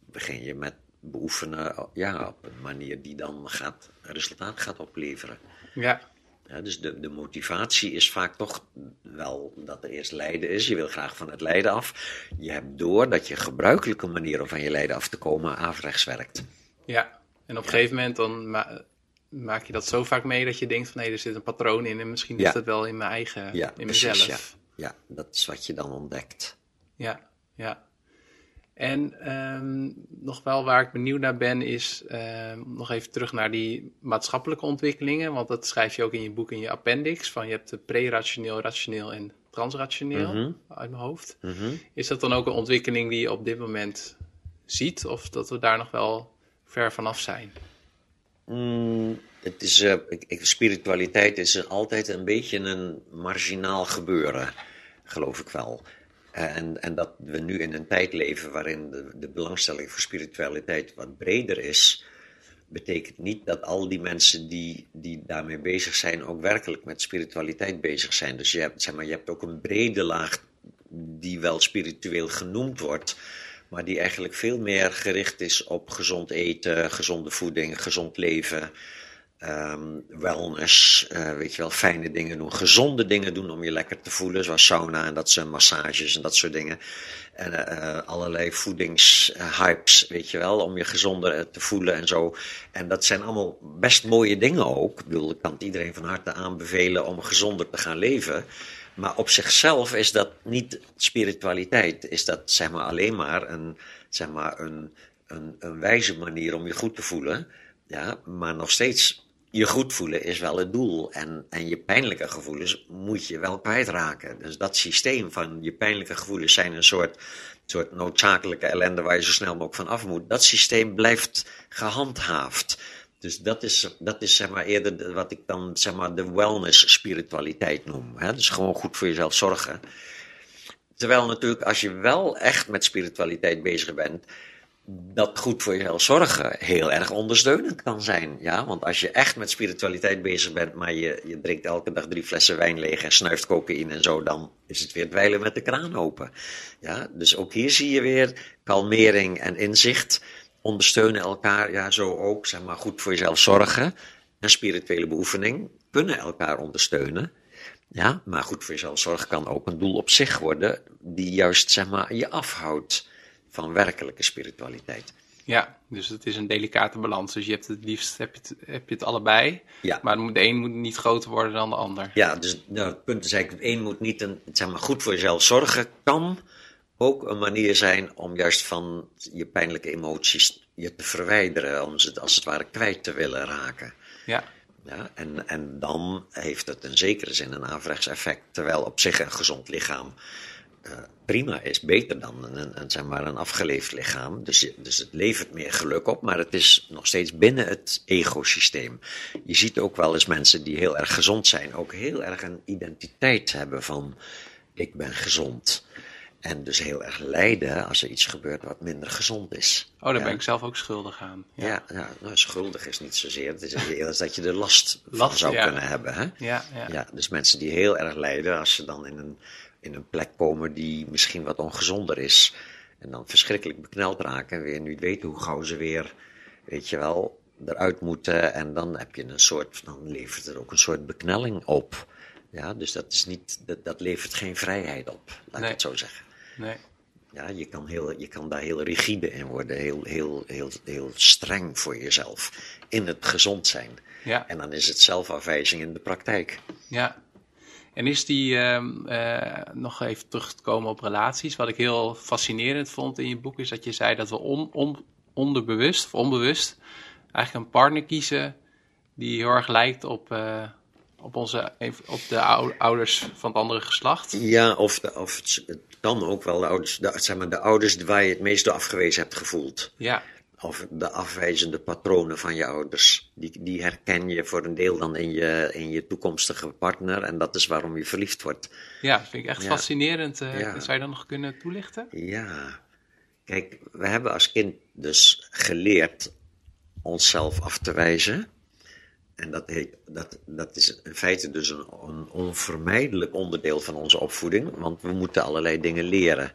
begin je met beoefenen ja, op een manier die dan gaat, resultaat gaat opleveren. Ja, Ja, dus de, de motivatie is vaak toch wel dat er eerst lijden is. Je wil graag van het lijden af. Je hebt door dat je gebruikelijke manier om van je lijden af te komen averechts werkt. ja. En op een gegeven moment dan ma- maak je dat zo vaak mee dat je denkt van hé, er zit een patroon in en misschien Ja. is dat wel in mijn eigen, Ja, in precies, mezelf. Ja. ja, dat is wat je dan ontdekt. Ja, ja. En ehm, nog wel waar ik benieuwd naar ben, is ehm, nog even terug naar die maatschappelijke ontwikkelingen. Want dat schrijf je ook in je boek in je appendix. Van je hebt de pre-rationeel, rationeel en transrationeel Mhm. uit mijn hoofd. Mhm. Is dat dan ook een ontwikkeling die je op dit moment ziet? Of dat we daar nog wel ver vanaf zijn? Mm, het is, eh, ik- spiritualiteit is altijd een beetje een marginaal gebeuren, geloof ik wel. En, en dat we nu in een tijd leven waarin de, de belangstelling voor spiritualiteit wat breder is, betekent niet dat al die mensen die, die daarmee bezig zijn ook werkelijk met spiritualiteit bezig zijn. Dus je hebt, zeg maar, je hebt ook een brede laag die wel spiritueel genoemd wordt, maar die eigenlijk veel meer gericht is op gezond eten, gezonde voeding, gezond leven, ehm, wellness, eh, weet je wel, fijne dingen doen, gezonde dingen doen om je lekker te voelen, zoals sauna en dat soort massages en dat soort dingen. En eh, allerlei voedingshypes, weet je wel, om je gezonder eh, te voelen en zo. En dat zijn allemaal best mooie dingen ook. Ik bedoel, ik kan het iedereen van harte aanbevelen om gezonder te gaan leven. Maar op zichzelf is dat niet spiritualiteit. Is dat zeg maar alleen maar een, zeg maar een, een, een wijze manier om je goed te voelen. Ja, maar nog steeds, je goed voelen is wel het doel. En, en je pijnlijke gevoelens moet je wel kwijtraken. Dus dat systeem van je pijnlijke gevoelens zijn een soort, soort noodzakelijke ellende waar je zo snel mogelijk van af moet. Dat systeem blijft gehandhaafd. Dus dat is, dat is zeg maar eerder de- wat ik dan zeg maar de wellness spiritualiteit noem. Hè? Dus gewoon goed voor jezelf zorgen. Terwijl natuurlijk als je wel echt met spiritualiteit bezig bent, dat goed voor jezelf zorgen heel erg ondersteunend kan zijn. Ja? Want als je echt met spiritualiteit bezig bent, maar je, je drinkt elke dag drie flessen wijn leeg en snuift cocaïne en zo, dan is het weer dweilen met de kraan open. Ja? Dus ook hier zie je weer kalmering en inzicht ondersteunen elkaar. Ja, zo ook, zeg maar, goed voor jezelf zorgen en spirituele beoefening kunnen elkaar ondersteunen. Ja, maar goed voor jezelf zorgen kan ook een doel op zich worden, die juist zeg maar, je afhoudt van werkelijke spiritualiteit. Ja, dus het is een delicate balans. Dus je hebt het liefst heb je het, heb je het allebei. Ja. Maar de een moet niet groter worden dan de ander. Ja, dus nou, het punt is eigenlijk, één moet niet een, zeg maar, goed voor jezelf zorgen kan ook een manier zijn om juist van je pijnlijke emoties je te verwijderen, om ze als het ware kwijt te willen raken. Ja. Ja, en, en dan heeft het in zekere zin een averechts effect, terwijl op zich een gezond lichaam uh, prima is, beter dan een, een, zeg maar een afgeleefd lichaam. Dus, dus het levert meer geluk op, maar het is nog steeds binnen het ecosysteem. Je ziet ook wel eens mensen die heel erg gezond zijn, ook heel erg een identiteit hebben van ik ben gezond. En dus heel erg lijden als er iets gebeurt wat minder gezond is. Oh, daar ben ik zelf ook schuldig aan. Ja, ja, ja nou, schuldig is niet zozeer. Het is eerder dat je er last, van zou kunnen hebben. Hè? Ja, ja. ja, dus mensen die heel erg lijden als ze dan in een, in een plek komen die misschien wat ongezonder is. En dan verschrikkelijk bekneld raken en weer niet weten hoe gauw ze weer, weet je wel, eruit moeten. En dan heb je een soort, dan levert er ook een soort beknelling op. Ja, dus dat, is niet, dat, dat levert geen vrijheid op, laat ik het zo zeggen. Nee. Ja, je kan, heel, je kan daar heel rigide in worden, heel, heel, heel, heel streng voor jezelf in het gezond zijn. Ja. En dan is het zelfafwijzing in de praktijk. Ja. En is die, uh, uh, nog even terug te komen op relaties, wat ik heel fascinerend vond in je boek, is dat je zei dat we on, on, onderbewust of onbewust eigenlijk een partner kiezen die heel erg lijkt op, uh, op, onze, op de ouders van het andere geslacht. Ja, of, de, of het, dan ook wel de ouders, de, zeg maar, de ouders waar je het meest door afgewezen hebt gevoeld. Ja. Of de afwijzende patronen van je ouders. Die, die herken je voor een deel dan in je, in je toekomstige partner. En dat is waarom je verliefd wordt. Ja, dat vind ik echt fascinerend. Uh, ja. Zou je dat nog kunnen toelichten? Ja. Kijk, we hebben als kind dus geleerd onszelf af te wijzen. En dat, dat, dat is in feite dus een, een, onvermijdelijk onderdeel van onze opvoeding, want we moeten allerlei dingen leren.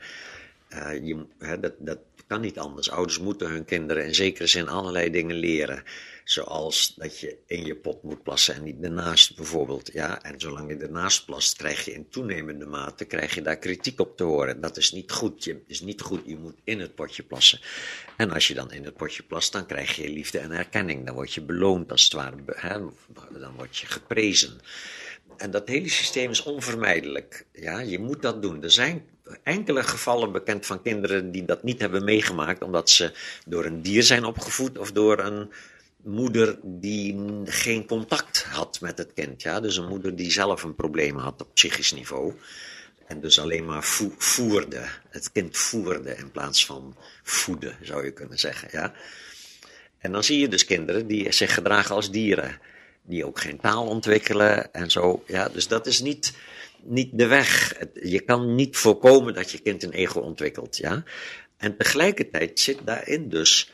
Uh, je, hè, dat, dat kan niet anders. Ouders moeten hun kinderen in zekere zin allerlei dingen leren. Zoals dat je in je pot moet plassen en niet ernaast bijvoorbeeld. Ja? En zolang je ernaast plast, krijg je in toenemende mate krijg je daar kritiek op te horen. Dat is niet goed. Je, is niet goed. je moet in het potje plassen. En als je dan in het potje plast, dan krijg je liefde en erkenning. Dan word je beloond als het ware. Dan word je geprezen. En dat hele systeem is onvermijdelijk. Ja, je moet dat doen. Er zijn enkele gevallen bekend van kinderen die dat niet hebben meegemaakt, omdat ze door een dier zijn opgevoed of door een moeder die geen contact had met het kind. Ja? Dus een moeder die zelf een probleem had op psychisch niveau. En dus alleen maar voerde. Het kind voerde in plaats van voeden, zou je kunnen zeggen. Ja? En dan zie je dus kinderen die zich gedragen als dieren. Die ook geen taal ontwikkelen en zo. Ja, dus dat is niet, niet de weg. Je kan niet voorkomen dat je kind een ego ontwikkelt. Ja? En tegelijkertijd zit daarin dus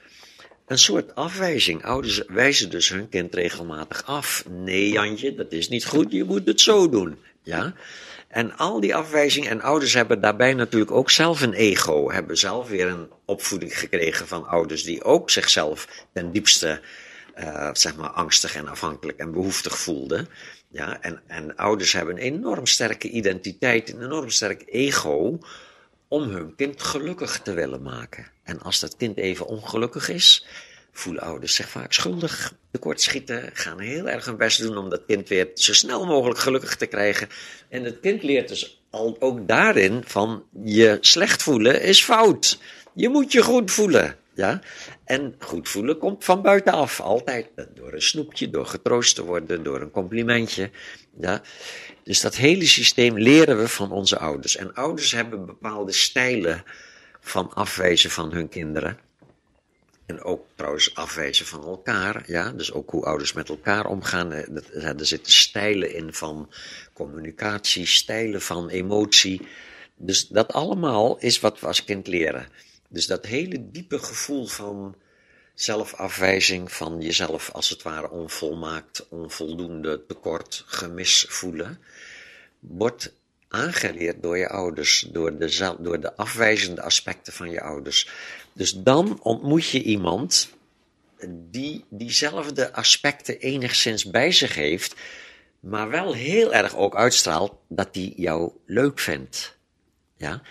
een soort afwijzing. Ouders wijzen dus hun kind regelmatig af. Nee, Jantje, dat is niet goed, je moet het zo doen. Ja? En al die afwijzingen, en ouders hebben daarbij natuurlijk ook zelf een ego, hebben zelf weer een opvoeding gekregen van ouders die ook zichzelf ten diepste, uh, zeg maar, angstig en afhankelijk en behoeftig voelden. Ja, en, en ouders hebben een enorm sterke identiteit, een enorm sterk ego, om hun kind gelukkig te willen maken. En als dat kind even ongelukkig is, voelen ouders zich vaak schuldig, tekortschieten, gaan heel erg hun best doen om dat kind weer zo snel mogelijk gelukkig te krijgen. En het kind leert dus al, ook daarin van je slecht voelen is fout. Je moet je goed voelen. Ja? En goed voelen komt van buitenaf, altijd. Door een snoepje, door getroost te worden, door een complimentje. Ja? Dus dat hele systeem leren we van onze ouders. En ouders hebben bepaalde stijlen van afwijzen van hun kinderen. En ook trouwens afwijzen van elkaar. Ja? Dus ook hoe ouders met elkaar omgaan. Er zitten stijlen in van communicatie, stijlen van emotie. Dus dat allemaal is wat we als kind leren. Dus dat hele diepe gevoel van zelfafwijzing, van jezelf als het ware onvolmaakt, onvoldoende, tekort, gemis voelen, wordt aangeleerd door je ouders, door de, door de afwijzende aspecten van je ouders. Dus dan ontmoet je iemand die diezelfde aspecten enigszins bij zich heeft, maar wel heel erg ook uitstraalt dat hij jou leuk vindt. Ja?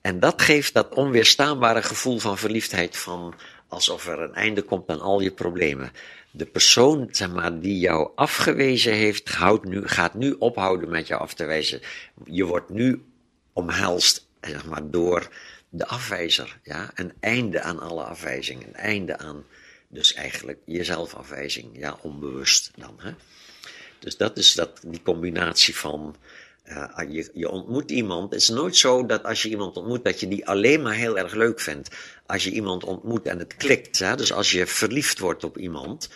En dat geeft dat onweerstaanbare gevoel van verliefdheid, van alsof er een einde komt aan al je problemen. De persoon zeg maar, die jou afgewezen heeft, houdt nu, gaat nu ophouden met jou af te wijzen. Je wordt nu omhelst zeg maar, door de afwijzer. Ja? Een einde aan alle afwijzingen. Een einde aan dus eigenlijk je zelfafwijzing. Ja, onbewust dan. Hè? Dus dat is dat, die combinatie van uh, je, je, ontmoet iemand. Het is nooit zo dat als je iemand ontmoet, dat je die alleen maar heel erg leuk vindt. Als je iemand ontmoet en het klikt, hè, dus als je verliefd wordt op iemand,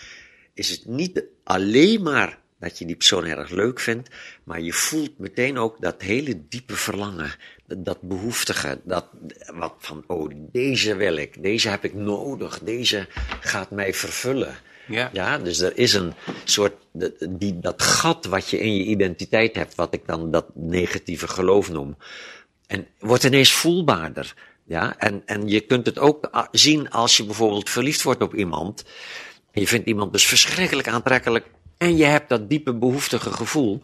is het niet alleen maar dat je die persoon erg leuk vindt, maar je voelt meteen ook dat hele diepe verlangen, dat behoeftige, dat wat van, oh, deze wil ik, deze heb ik nodig, deze gaat mij vervullen. Ja. ja, dus er is een soort, die, dat gat wat je in je identiteit hebt, wat ik dan dat negatieve geloof noem, en wordt ineens voelbaarder. Ja, en, en je kunt het ook zien als je bijvoorbeeld verliefd wordt op iemand. Je vindt iemand dus verschrikkelijk aantrekkelijk. En je hebt dat diepe behoeftige gevoel.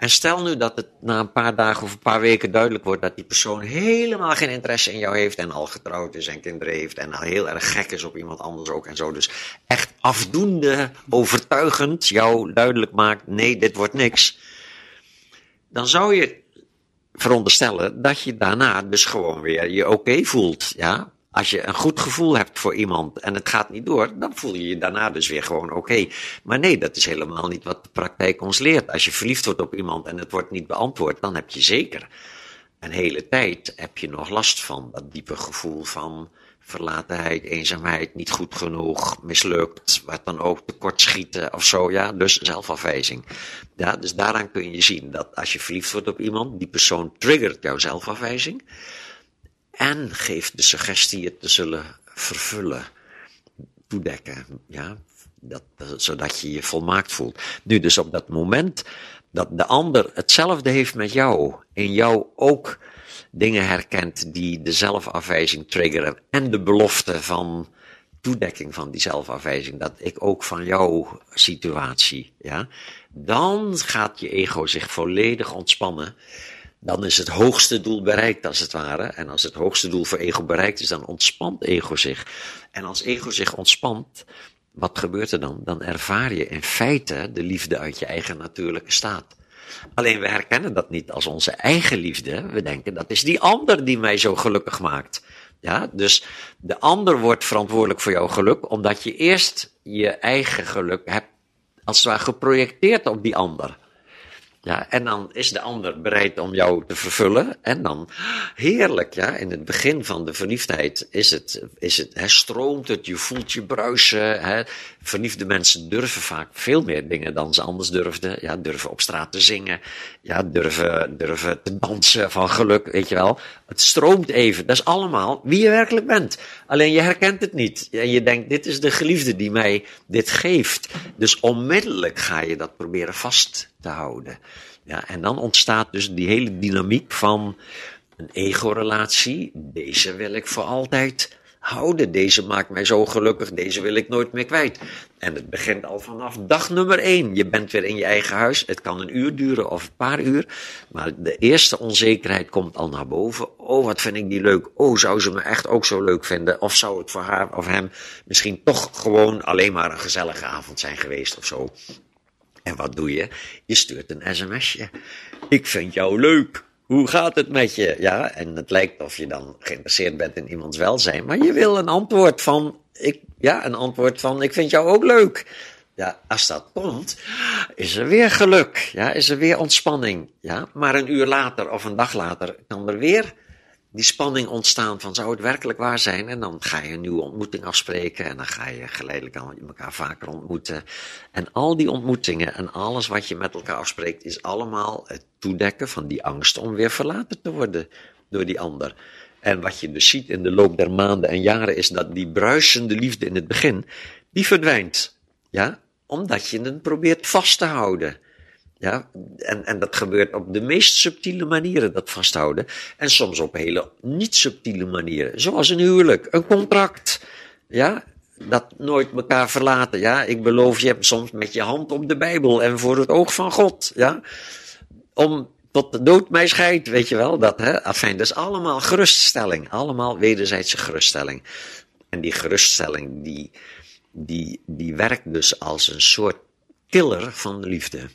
En stel nu dat het na een paar dagen of een paar weken duidelijk wordt dat die persoon helemaal geen interesse in jou heeft en al getrouwd is en kinderen heeft en al heel erg gek is op iemand anders ook en zo. Dus echt afdoende overtuigend jou duidelijk maakt, nee, dit wordt niks. Dan zou je veronderstellen dat je daarna dus gewoon weer je oké voelt, ja. Als je een goed gevoel hebt voor iemand en het gaat niet door, dan voel je je daarna dus weer gewoon oké. Maar nee, dat is helemaal niet wat de praktijk ons leert. Als je verliefd wordt op iemand en het wordt niet beantwoord, dan heb je zeker een hele tijd heb je nog last van dat diepe gevoel van verlatenheid, eenzaamheid, niet goed genoeg, mislukt, wat dan ook, tekortschieten of zo, ja, dus zelfafwijzing. Ja, dus daaraan kun je zien dat als je verliefd wordt op iemand, die persoon triggert jouw zelfafwijzing en geeft de suggestie het te zullen vervullen, toedekken, ja, dat, zodat je je volmaakt voelt. Nu, dus op dat moment dat de ander hetzelfde heeft met jou, in jou ook dingen herkent die de zelfafwijzing triggeren en de belofte van toedekking van die zelfafwijzing, dat ik ook van jouw situatie, ja, dan gaat je ego zich volledig ontspannen. Dan is het hoogste doel bereikt, als het ware. En als het hoogste doel voor ego bereikt is, dan ontspant ego zich. En als ego zich ontspant, wat gebeurt er dan? Dan ervaar je in feite de liefde uit je eigen natuurlijke staat. Alleen we herkennen dat niet als onze eigen liefde. We denken dat is die ander die mij zo gelukkig maakt. Ja, dus de ander wordt verantwoordelijk voor jouw geluk, omdat je eerst je eigen geluk hebt, als het ware geprojecteerd op die ander. Ja, en dan is de ander bereid om jou te vervullen. En dan, heerlijk, ja, in het begin van de verliefdheid is het, is het, hè, stroomt het, je voelt je bruisen. Hè. Verliefde mensen durven vaak veel meer dingen dan ze anders durfden. Ja, durven op straat te zingen. Ja, durven, durven te dansen van geluk, weet je wel. Het stroomt even. Dat is allemaal wie je werkelijk bent. Alleen je herkent het niet. En je denkt, dit is de geliefde die mij dit geeft. Dus onmiddellijk ga je dat proberen vast te houden. Ja, en dan ontstaat dus die hele dynamiek van een ego-relatie. Deze wil ik voor altijd houden. Deze maakt mij zo gelukkig. Deze wil ik nooit meer kwijt. En het begint al vanaf dag nummer één. Je bent weer in je eigen huis. Het kan een uur duren of een paar uur. Maar de eerste onzekerheid komt al naar boven. Oh, wat vind ik die leuk. Oh, zou ze me echt ook zo leuk vinden? Of zou het voor haar of hem misschien toch gewoon alleen maar een gezellige avond zijn geweest of zo? En wat doe je? Je stuurt een sms'je. Ik vind jou leuk. Hoe gaat het met je? Ja, en het lijkt of je dan geïnteresseerd bent in iemands welzijn, maar je wil een antwoord van, ik, ja, een antwoord van, ik vind jou ook leuk. Ja, als dat komt, is er weer geluk. Ja, is er weer ontspanning. Ja, maar een uur later of een dag later kan er weer die spanning ontstaan van zou het werkelijk waar zijn? En dan ga je een nieuwe ontmoeting afspreken en dan ga je geleidelijk aan elkaar vaker ontmoeten. En al die ontmoetingen en alles wat je met elkaar afspreekt is allemaal het toedekken van die angst om weer verlaten te worden door die ander. En wat je dus ziet in de loop der maanden en jaren is dat die bruisende liefde in het begin, die verdwijnt. Ja, omdat je het probeert vast te houden. Ja, en, en dat gebeurt op de meest subtiele manieren, dat vasthouden. En soms op hele niet subtiele manieren. Zoals een huwelijk, een contract. Ja, dat nooit elkaar verlaten. Ja, ik beloof je soms met je hand op de Bijbel en voor het oog van God. Ja, om tot de dood mij scheidt, weet je wel. Dat, hè? Enfin, dus allemaal geruststelling. Allemaal wederzijdse geruststelling. En die geruststelling, die, die, die werkt dus als een soort killer van de liefde.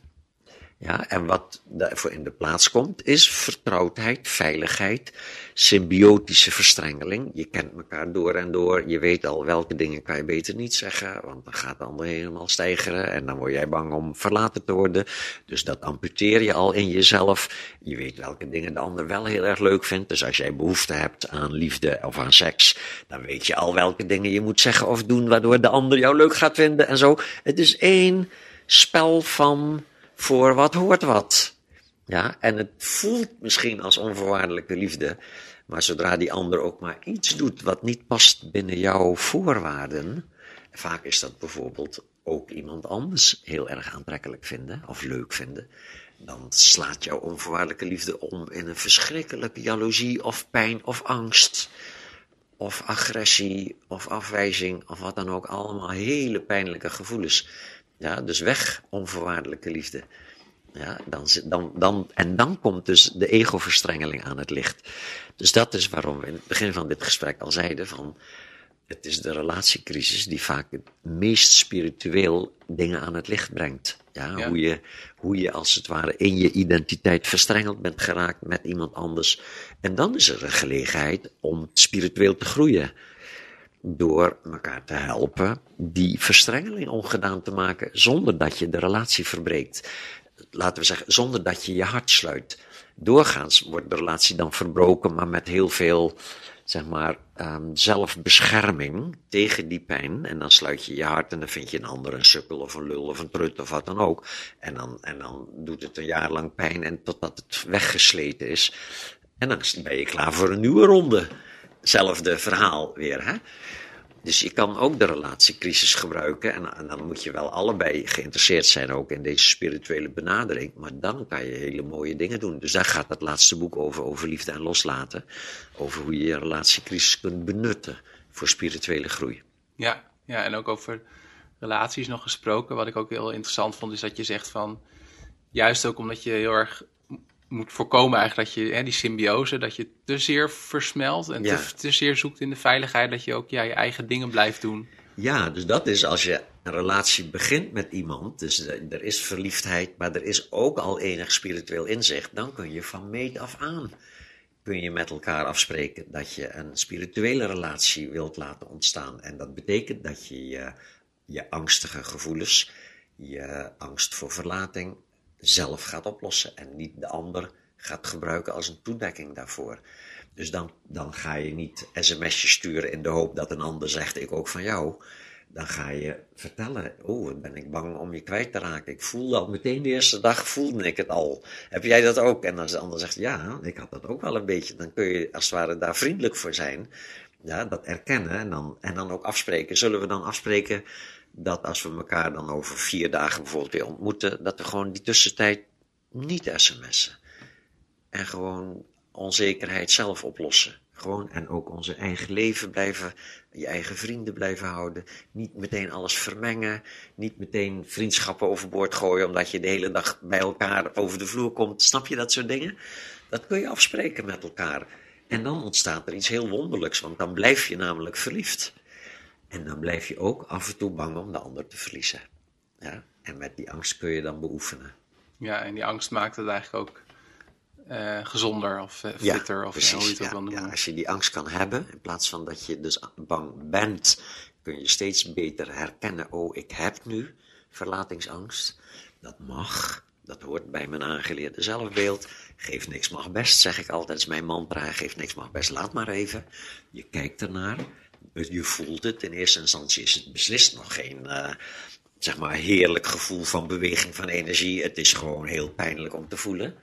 Ja, en wat daarvoor in de plaats komt, is vertrouwdheid, veiligheid, symbiotische verstrengeling. Je kent elkaar door en door. Je weet al welke dingen kan je beter niet zeggen, want dan gaat de ander helemaal stijgeren en dan word jij bang om verlaten te worden. Dus dat amputeer je al in jezelf. Je weet welke dingen de ander wel heel erg leuk vindt. Dus als jij behoefte hebt aan liefde of aan seks, dan weet je al welke dingen je moet zeggen of doen, waardoor de ander jou leuk gaat vinden en zo. Het is één spel van voor wat hoort wat. Ja, en het voelt misschien als onvoorwaardelijke liefde, maar zodra die ander ook maar iets doet wat niet past binnen jouw voorwaarden, vaak is dat bijvoorbeeld ook iemand anders heel erg aantrekkelijk vinden of leuk vinden, dan slaat jouw onvoorwaardelijke liefde om in een verschrikkelijke jaloezie of pijn of angst of agressie of afwijzing of wat dan ook, allemaal hele pijnlijke gevoelens. Ja, dus weg onvoorwaardelijke liefde. Ja, dan, dan, dan, en dan komt dus de egoverstrengeling aan het licht. Dus dat is waarom we in het begin van dit gesprek al zeiden van, het is de relatiecrisis die vaak het meest spiritueel dingen aan het licht brengt. Ja, Hoe, je, hoe je als het ware in je identiteit verstrengeld bent geraakt met iemand anders. En dan is er een gelegenheid om spiritueel te groeien door elkaar te helpen die verstrengeling ongedaan te maken zonder dat je de relatie verbreekt. Laten we zeggen, zonder dat je je hart sluit. Doorgaans wordt de relatie dan verbroken, maar met heel veel, zeg maar, um, zelfbescherming tegen die pijn. En dan sluit je je hart en dan vind je een ander een sukkel of een lul of een trut of wat dan ook. En dan, en dan doet het een jaar lang pijn en totdat het weggesleten is. En dan ben je klaar voor een nieuwe ronde. Zelfde verhaal weer, hè? Dus je kan ook de relatiecrisis gebruiken. En, en, dan moet je wel allebei geïnteresseerd zijn ook in deze spirituele benadering. Maar dan kan je hele mooie dingen doen. Dus daar gaat het laatste boek over, over liefde en loslaten. Over hoe je je relatiecrisis kunt benutten voor spirituele groei. Ja, ja en ook over relaties nog gesproken. Wat ik ook heel interessant vond, is dat je zegt van... Juist ook omdat je heel erg moet voorkomen eigenlijk dat je hè, die symbiose, dat je te zeer versmelt en te, te, zeer zoekt in de veiligheid, dat je ook ja, je eigen dingen blijft doen. Ja, dus dat is als je een relatie begint met iemand, dus er is verliefdheid, maar er is ook al enig spiritueel inzicht, dan kun je van meet af aan, kun je met elkaar afspreken dat je een spirituele relatie wilt laten ontstaan. En dat betekent dat je je, je angstige gevoelens, je angst voor verlating, zelf gaat oplossen en niet de ander gaat gebruiken als een toedekking daarvoor. Dus dan, dan ga je niet sms'jes sturen in de hoop dat een ander zegt ik ook van jou. Dan ga je vertellen, oh, ben ik bang om je kwijt te raken. Ik voelde al meteen de eerste dag, voelde ik het al. Heb jij dat ook? En als de ander zegt, ja, ik had dat ook wel een beetje. Dan kun je als het ware daar vriendelijk voor zijn. Ja, dat erkennen en dan, en dan ook afspreken. Zullen we dan afspreken dat als we elkaar dan over vier dagen bijvoorbeeld weer ontmoeten, dat we gewoon die tussentijd niet sms'en. En gewoon onzekerheid zelf oplossen. Gewoon en ook onze eigen leven blijven, je eigen vrienden blijven houden. Niet meteen alles vermengen. Niet meteen vriendschappen overboord gooien omdat je de hele dag bij elkaar over de vloer komt. Snap je dat soort dingen? Dat kun je afspreken met elkaar. En dan ontstaat er iets heel wonderlijks, want dan blijf je namelijk verliefd. En dan blijf je ook af en toe bang om de ander te verliezen. Ja? En met die angst kun je dan beoefenen. Ja, en die angst maakt het eigenlijk ook uh, gezonder of uh, fitter. Ja, of precies, hoe je het ook ja, noemen. Ja, als je die angst kan hebben, in plaats van dat je dus bang bent, kun je steeds beter herkennen, oh, ik heb nu verlatingsangst. Dat mag. Dat hoort bij mijn aangeleerde zelfbeeld. Geef niks mag best, zeg ik altijd. is mijn mantra. Geef niks mag best, laat maar even. Je kijkt ernaar je voelt het. In eerste instantie is het beslist nog geen, uh, zeg maar, heerlijk gevoel van beweging, van energie. Het is gewoon heel pijnlijk om te voelen.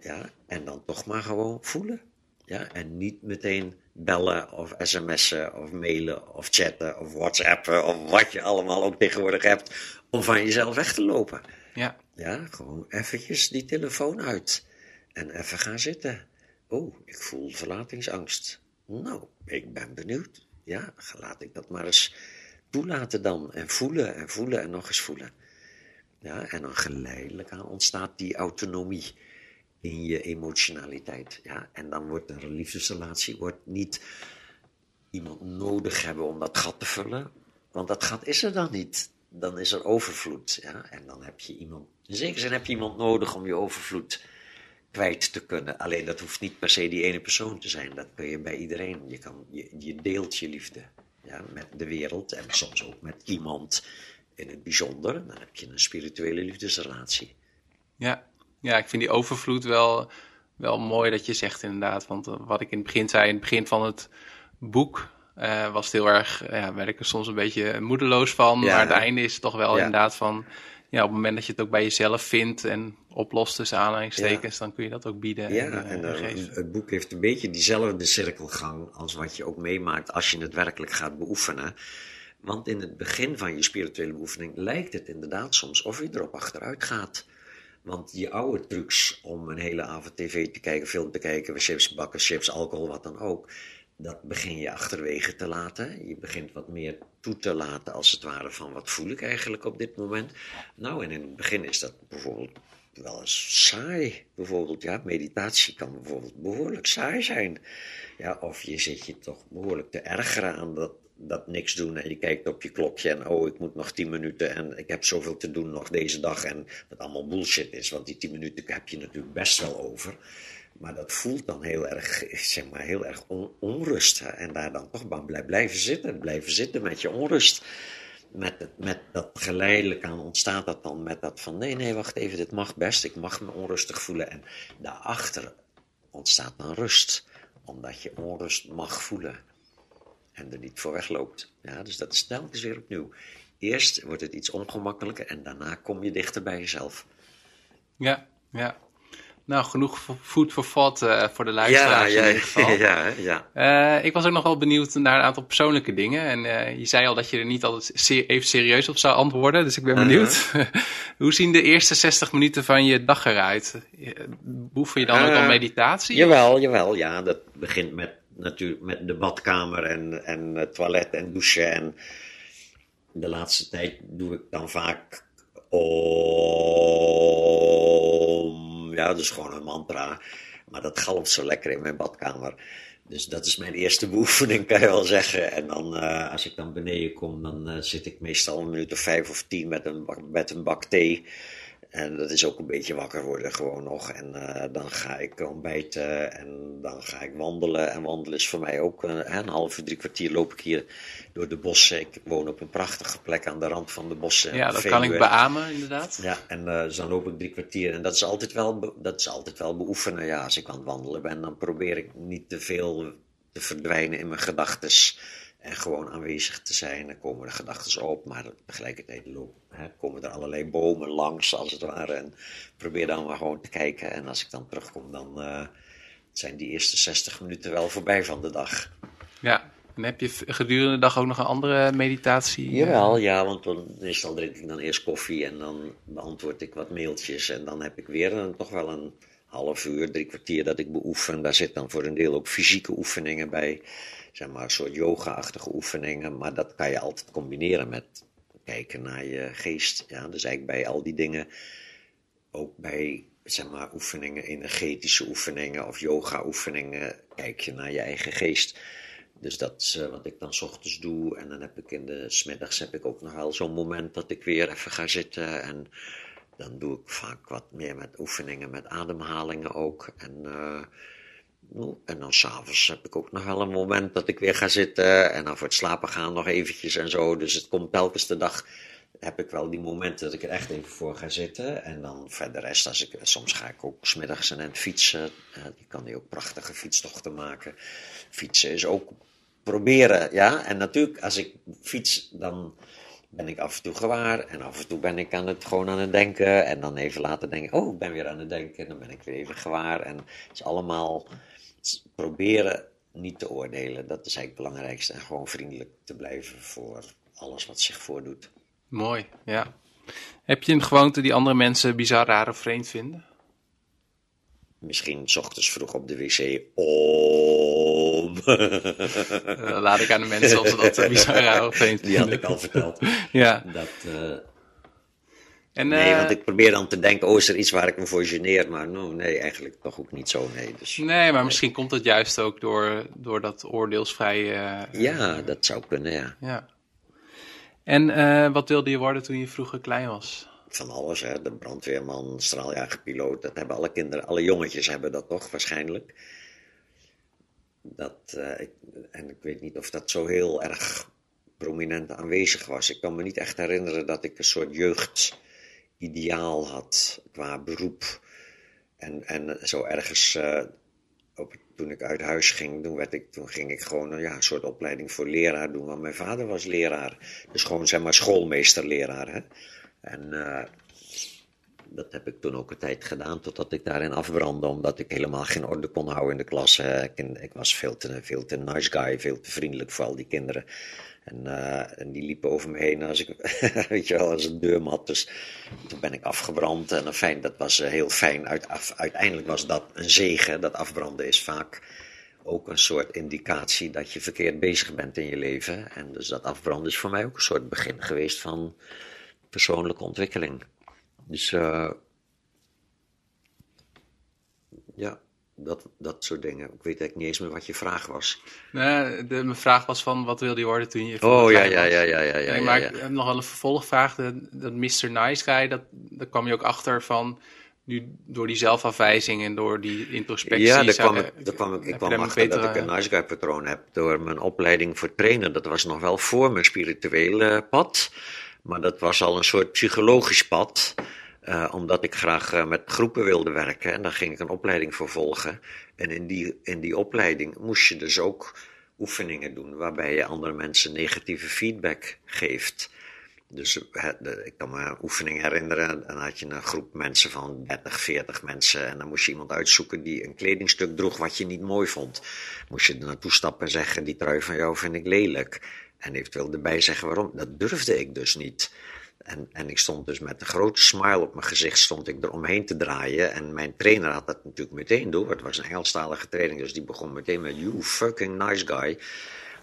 Ja, en dan toch maar gewoon voelen. Ja, en niet meteen bellen of sms'en of mailen of chatten of whatsappen of wat je allemaal ook tegenwoordig hebt om van jezelf weg te lopen. Ja. Ja, gewoon eventjes die telefoon uit en even gaan zitten. Oh, ik voel verlatingsangst. Nou, ik ben benieuwd ja, laat ik dat maar eens toelaten dan. En voelen en voelen en nog eens voelen. Ja, en dan geleidelijk aan ontstaat die autonomie in je emotionaliteit. Ja, en dan wordt een liefdesrelatie wordt niet iemand nodig hebben om dat gat te vullen. Want dat gat is er dan niet. Dan is er overvloed. Ja? En dan heb je iemand, in zekere zin heb je iemand nodig om je overvloed kwijt te kunnen. Alleen dat hoeft niet per se die ene persoon te zijn. Dat kun je bij iedereen. Je, kan, je, je deelt je liefde ja, met de wereld en soms ook met iemand in het bijzonder. Dan heb je een spirituele liefdesrelatie. Ja, ja ik vind die overvloed wel, wel mooi dat je zegt inderdaad. Want eh, wat ik in het begin zei, in het begin van het boek... Uh, was het heel erg, ja, werd ik er soms een beetje moedeloos van. maar het einde is toch wel inderdaad van ja, op het moment dat je het ook bij jezelf vindt en oplost tussen aanhalingstekens, dan kun je dat ook bieden. Ja, en, uh, en het boek heeft een beetje diezelfde cirkelgang als wat je ook meemaakt als je het werkelijk gaat beoefenen. Want in het begin van je spirituele beoefening lijkt het inderdaad soms of je erop achteruit gaat. Want die oude trucs om een hele avond tv te kijken, film te kijken, chips bakken, chips, alcohol, wat dan ook dat begin je achterwege te laten. Je begint wat meer toe te laten, als het ware, van wat voel ik eigenlijk op dit moment. Nou, en in het begin is dat bijvoorbeeld wel eens saai. Bijvoorbeeld, ja, meditatie kan bijvoorbeeld behoorlijk saai zijn. Ja, of je zit je toch behoorlijk te ergeren aan dat, dat niks doen en je kijkt op je klokje en oh, ik moet nog tien minuten en ik heb zoveel te doen nog deze dag en wat allemaal bullshit is, want die tien minuten heb je natuurlijk best wel over. Maar dat voelt dan heel erg, *laughs* zeg maar, heel erg onrust. En daar dan toch blijven zitten, blijven zitten met je onrust. Met, met dat geleidelijk aan ontstaat dat dan met dat van nee, nee, wacht even, dit mag best, ik mag me onrustig voelen. En daarachter ontstaat dan rust, omdat je onrust mag voelen en er niet voor wegloopt. Ja, dus dat is telkens weer opnieuw. Eerst wordt het iets ongemakkelijker en daarna kom je dichter bij jezelf. Ja, ja. Nou, genoeg food for thought uh, voor de luisteraars ja, in ieder geval. *laughs* Ja, ja. Uh, ik was ook nog wel benieuwd naar een aantal persoonlijke dingen. En uh, je zei al dat je er niet altijd even serieus op zou antwoorden. Dus ik ben benieuwd. -huh. *laughs* Hoe zien de eerste 60 minuten van je dag eruit? Beoefen je dan ook al meditatie? Jawel, jawel. Ja, dat begint met, natuurlijk met de badkamer en, en toilet en douchen. En de laatste tijd doe ik dan vaak... om ja, dus gewoon een mantra. Maar dat galmt zo lekker in mijn badkamer. Dus dat is mijn eerste *laughs* beoefening, kan je wel zeggen. En dan, uh, als ik dan beneden kom, dan uh, zit ik meestal een minuut of vijf of tien met een, met een bak thee. En dat is ook een beetje wakker worden gewoon nog. En uh, dan ga ik ontbijten en dan ga ik wandelen. En wandelen is voor mij ook een, een half uur, drie kwartier loop ik hier door de bossen. Ik woon op een prachtige plek aan de rand van de bossen. Ja, dat kan ik beamen inderdaad. Ja, en uh, dus dan loop ik drie kwartier. En dat is altijd wel, dat is altijd wel beoefenen. Ja, als ik aan het wandelen ben, dan probeer ik niet te veel te verdwijnen in mijn gedachtes en gewoon aanwezig te zijn. Dan komen de gedachten op, maar tegelijkertijd komen er allerlei bomen langs, als het ware. En probeer dan maar gewoon te kijken. En als ik dan terugkom, dan uh, zijn die eerste 60 minuten wel voorbij van de dag. Ja, en heb je gedurende de dag ook nog een andere meditatie? Jawel, ja, want dan, meestal drink ik dan eerst koffie en dan beantwoord ik wat mailtjes. En dan heb ik weer een, toch wel een half uur, drie kwartier dat ik beoefen. Daar zit dan voor een deel ook fysieke oefeningen bij zeg maar, een soort yoga-achtige oefeningen. Maar dat kan je altijd combineren met kijken naar je geest. Ja, dus eigenlijk bij al die dingen, ook bij zeg maar, oefeningen, energetische oefeningen of yoga-oefeningen, kijk je naar je eigen geest. Dus dat is uh, wat ik dan s ochtends doe. En dan heb ik in de smiddags heb ik ook nog wel zo'n moment dat ik weer even ga zitten. En dan doe ik vaak wat meer met oefeningen, met ademhalingen ook. En uh, en dan s'avonds heb ik ook nog wel een moment dat ik weer ga zitten. En dan voor het slapen gaan nog eventjes en zo. Dus het komt telkens de dag heb ik wel die momenten dat ik er echt even voor ga zitten. En dan verder rest, als ik, soms ga ik ook smiddags en fietsen. Uh, die kan die ook prachtige fietstochten maken. Fietsen is ook proberen, ja. En natuurlijk, als ik fiets, dan ben ik af en toe gewaar. En af en toe ben ik aan het, gewoon aan het denken. En dan even later denk ik, oh, ik ben weer aan het denken. En dan ben ik weer even gewaar. En het is allemaal proberen niet te oordelen. Dat is eigenlijk het belangrijkste. En gewoon vriendelijk te blijven voor alles wat zich voordoet. Mooi, ja. Heb je een gewoonte die andere mensen bizar, raar of vreemd vinden? misschien 's ochtends vroeg op de wc om. *laughs* Laat ik aan de mensen of ze dat bizar raar vindt. Die had ik al verteld. Ja. Dat, uh, En, nee, eh, want ik probeer dan te denken, oh, is er iets waar ik me voor geneer? Maar no, nee, eigenlijk toch ook niet zo, nee. Dus, Nee, maar misschien komt het juist ook door, door dat oordeelsvrije... eh, ja, dat zou kunnen, ja. ja. En eh, wat wilde je worden toen je vroeger klein was? Van alles, hè. De brandweerman, straaljagerpiloot, dat hebben alle kinderen, alle jongetjes hebben dat toch waarschijnlijk. Dat, ik, en ik weet niet of dat zo heel erg prominent aanwezig was. Ik kan me niet echt herinneren dat ik een soort jeugdideaal had qua beroep. En, en zo ergens, eh, op, toen ik uit huis ging, toen, werd ik, toen ging ik gewoon een, ja, een soort opleiding voor leraar doen. Want mijn vader was leraar. Dus gewoon zeg maar schoolmeesterleraar. Hè? En uh, dat heb ik toen ook een tijd gedaan, totdat ik daarin afbrandde, omdat ik helemaal geen orde kon houden in de klas. Ik, ik, was veel te, veel te nice guy, veel te vriendelijk voor al die kinderen. En, uh, en die liepen over me heen als ik, *laughs* weet je wel, als een deurmat. Dus toen ben ik afgebrand. En fijn, dat was uh, heel fijn. Uiteindelijk was dat een zegen. Dat afbranden is vaak ook een soort indicatie dat je verkeerd bezig bent in je leven. En dus dat afbranden is voor mij ook een soort begin geweest van persoonlijke ontwikkeling. Dus ja, dat, dat soort dingen. Ik weet eigenlijk niet eens meer wat je vraag was. Nee, de, mijn vraag was van wat wilde je worden toen je. Oh ja, ja, ja, ja, ja, ja. Nee, maar ja, ik heb nog wel een vervolgvraag. Dat Mr. Nice Guy, dat, daar kwam je ook achter van. Nu door die zelfafwijzing en door die introspectie. Ja, daar kwam ik, daar kwam ik, ik kwam achter betere, dat ik een nice guy patroon heb door mijn opleiding voor trainer. Dat was nog wel voor mijn spirituele pad. Maar dat was al een soort psychologisch pad. Uh, omdat ik graag uh, met groepen wilde werken. En daar ging ik een opleiding voor volgen. En in die, in die opleiding moest je dus ook oefeningen doen. waarbij je andere mensen negatieve feedback geeft. Dus ik kan me een oefening herinneren. Dan had je een groep mensen van 30, 40 mensen. En dan moest je iemand uitzoeken die een kledingstuk droeg wat je niet mooi vond. Moest je er naartoe stappen en zeggen: Die trui van jou vind ik lelijk. En eventueel erbij zeggen waarom. Dat durfde ik dus niet. En, en ik stond dus met een grote smile op mijn gezicht stond ik eromheen te draaien. En mijn trainer had dat natuurlijk meteen door. Het was een Engelstalige training, dus die begon meteen met you fucking nice guy.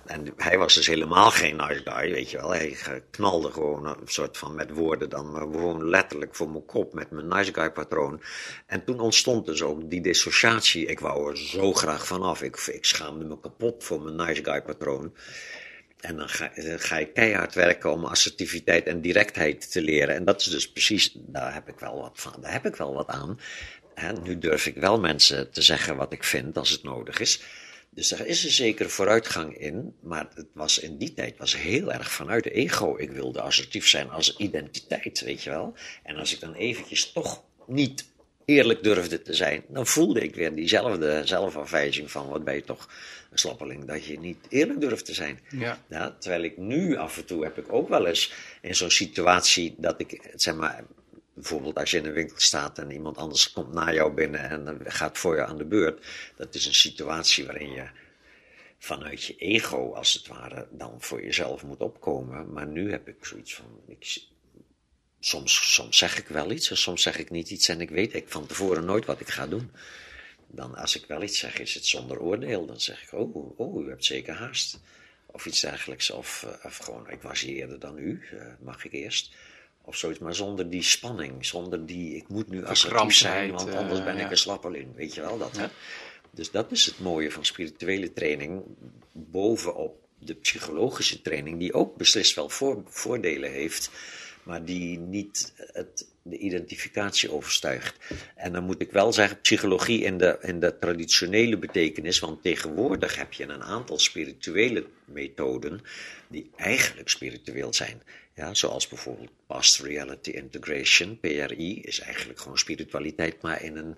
En hij was dus helemaal geen nice guy, weet je wel. Hij knalde gewoon een soort van met woorden dan, gewoon letterlijk voor mijn kop met mijn nice guy patroon. En toen ontstond dus ook die dissociatie. Ik wou er zo graag vanaf. Ik, ik schaamde me kapot voor mijn nice guy patroon. En dan ga, dan ga, je keihard werken om assertiviteit en directheid te leren. En dat is dus precies, daar heb ik wel wat van. Daar heb ik wel wat aan. Nu durf ik wel mensen te zeggen wat ik vind als het nodig is. Dus er is een zekere vooruitgang in. Maar het was in die tijd was heel erg vanuit de ego. Ik wilde assertief zijn als identiteit, weet je wel. En als ik dan eventjes toch niet eerlijk durfde te zijn, dan voelde ik weer diezelfde zelfafwijzing van wat ben je toch een slappeling dat je niet eerlijk durft te zijn. Ja. Ja, terwijl ik nu af en toe heb ik ook wel eens in zo'n situatie dat ik, zeg maar, bijvoorbeeld als je in een winkel staat en iemand anders komt na jou binnen en gaat voor je aan de beurt. Dat is een situatie waarin je vanuit je ego, als het ware, dan voor jezelf moet opkomen. Maar nu heb ik zoiets van, ik, soms, soms zeg ik wel iets en soms zeg ik niet iets en ik weet ik van tevoren nooit wat ik ga doen. Dan als ik wel iets zeg, is het zonder oordeel. Dan zeg ik, oh, oh u hebt zeker haast. Of iets dergelijks. Of, uh, of gewoon, ik was hier eerder dan u, uh, mag ik eerst. Of zoiets, maar zonder die spanning. Zonder die, ik moet nu assertief zijn, want anders ben ik een slappeling. Weet je wel dat, hè? Dus dat is het mooie van spirituele training. Bovenop de psychologische training, die ook beslist wel voor, voordelen heeft maar die niet het, de identificatie overstijgt. En dan moet ik wel zeggen, psychologie in de, in de traditionele betekenis, want tegenwoordig heb je een aantal spirituele methoden die eigenlijk spiritueel zijn. Ja, zoals bijvoorbeeld Past Reality Integration, PRI, is eigenlijk gewoon spiritualiteit, maar in een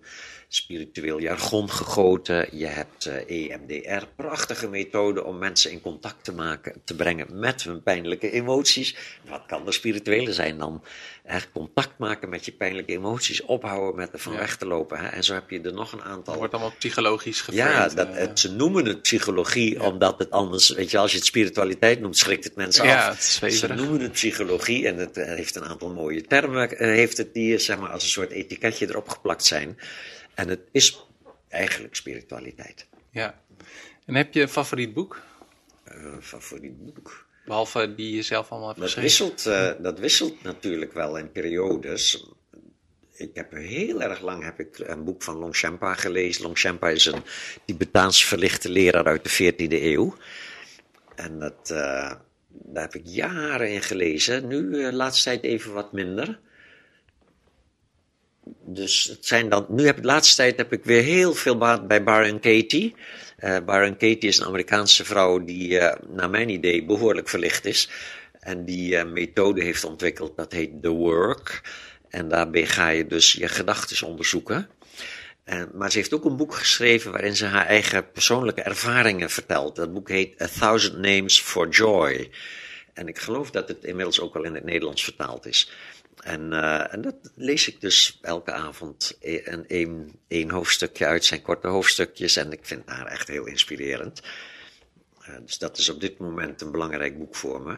spiritueel jargon gegoten. Je hebt EMDR, prachtige methode om mensen in contact te maken, te brengen met hun pijnlijke emoties. Wat kan er spirituele zijn dan? Echt contact maken met je pijnlijke emoties, ophouden met ervan Ja. weg te lopen. Hè? En zo heb je er nog een aantal. Het wordt allemaal psychologisch Ja, geframed. dat, eh. het, ze noemen het psychologie, omdat het anders, weet je, als je het spiritualiteit noemt, schrikt het mensen Ja, af. het is Ze noemen het psychologie en het eh, heeft een aantal mooie termen, eh, heeft het die, zeg maar, als een soort etiketje erop geplakt zijn. En het is eigenlijk spiritualiteit. Ja. En heb je een favoriet boek? Uh, favoriet boek? Behalve die je zelf allemaal hebt dat geschreven. Wisselt, uh, dat wisselt natuurlijk wel in periodes. Ik heb heel erg lang heb ik een boek van Longchenpa gelezen. Longchenpa is een Tibetaans verlichte leraar uit de 14e eeuw. En dat, uh, daar heb ik jaren in gelezen. Nu, de laatste tijd even wat minder. Dus het zijn dan, nu heb ik de laatste tijd heb ik weer heel veel baat bij Baron Katie. Uh, Baron Katie is een Amerikaanse vrouw die, uh, naar mijn idee, behoorlijk verlicht is. En die uh, methode heeft ontwikkeld, dat heet The Work. En daarbij ga je dus je gedachten onderzoeken. En, maar ze heeft ook een boek geschreven waarin ze haar eigen persoonlijke ervaringen vertelt. Dat boek heet A Thousand Names for Joy. En ik geloof dat het inmiddels ook al in het Nederlands vertaald is. En, uh, en dat lees ik dus elke avond een, een, een hoofdstukje uit zijn korte hoofdstukjes. En ik vind haar echt heel inspirerend. Uh, dus dat is op dit moment een belangrijk boek voor me.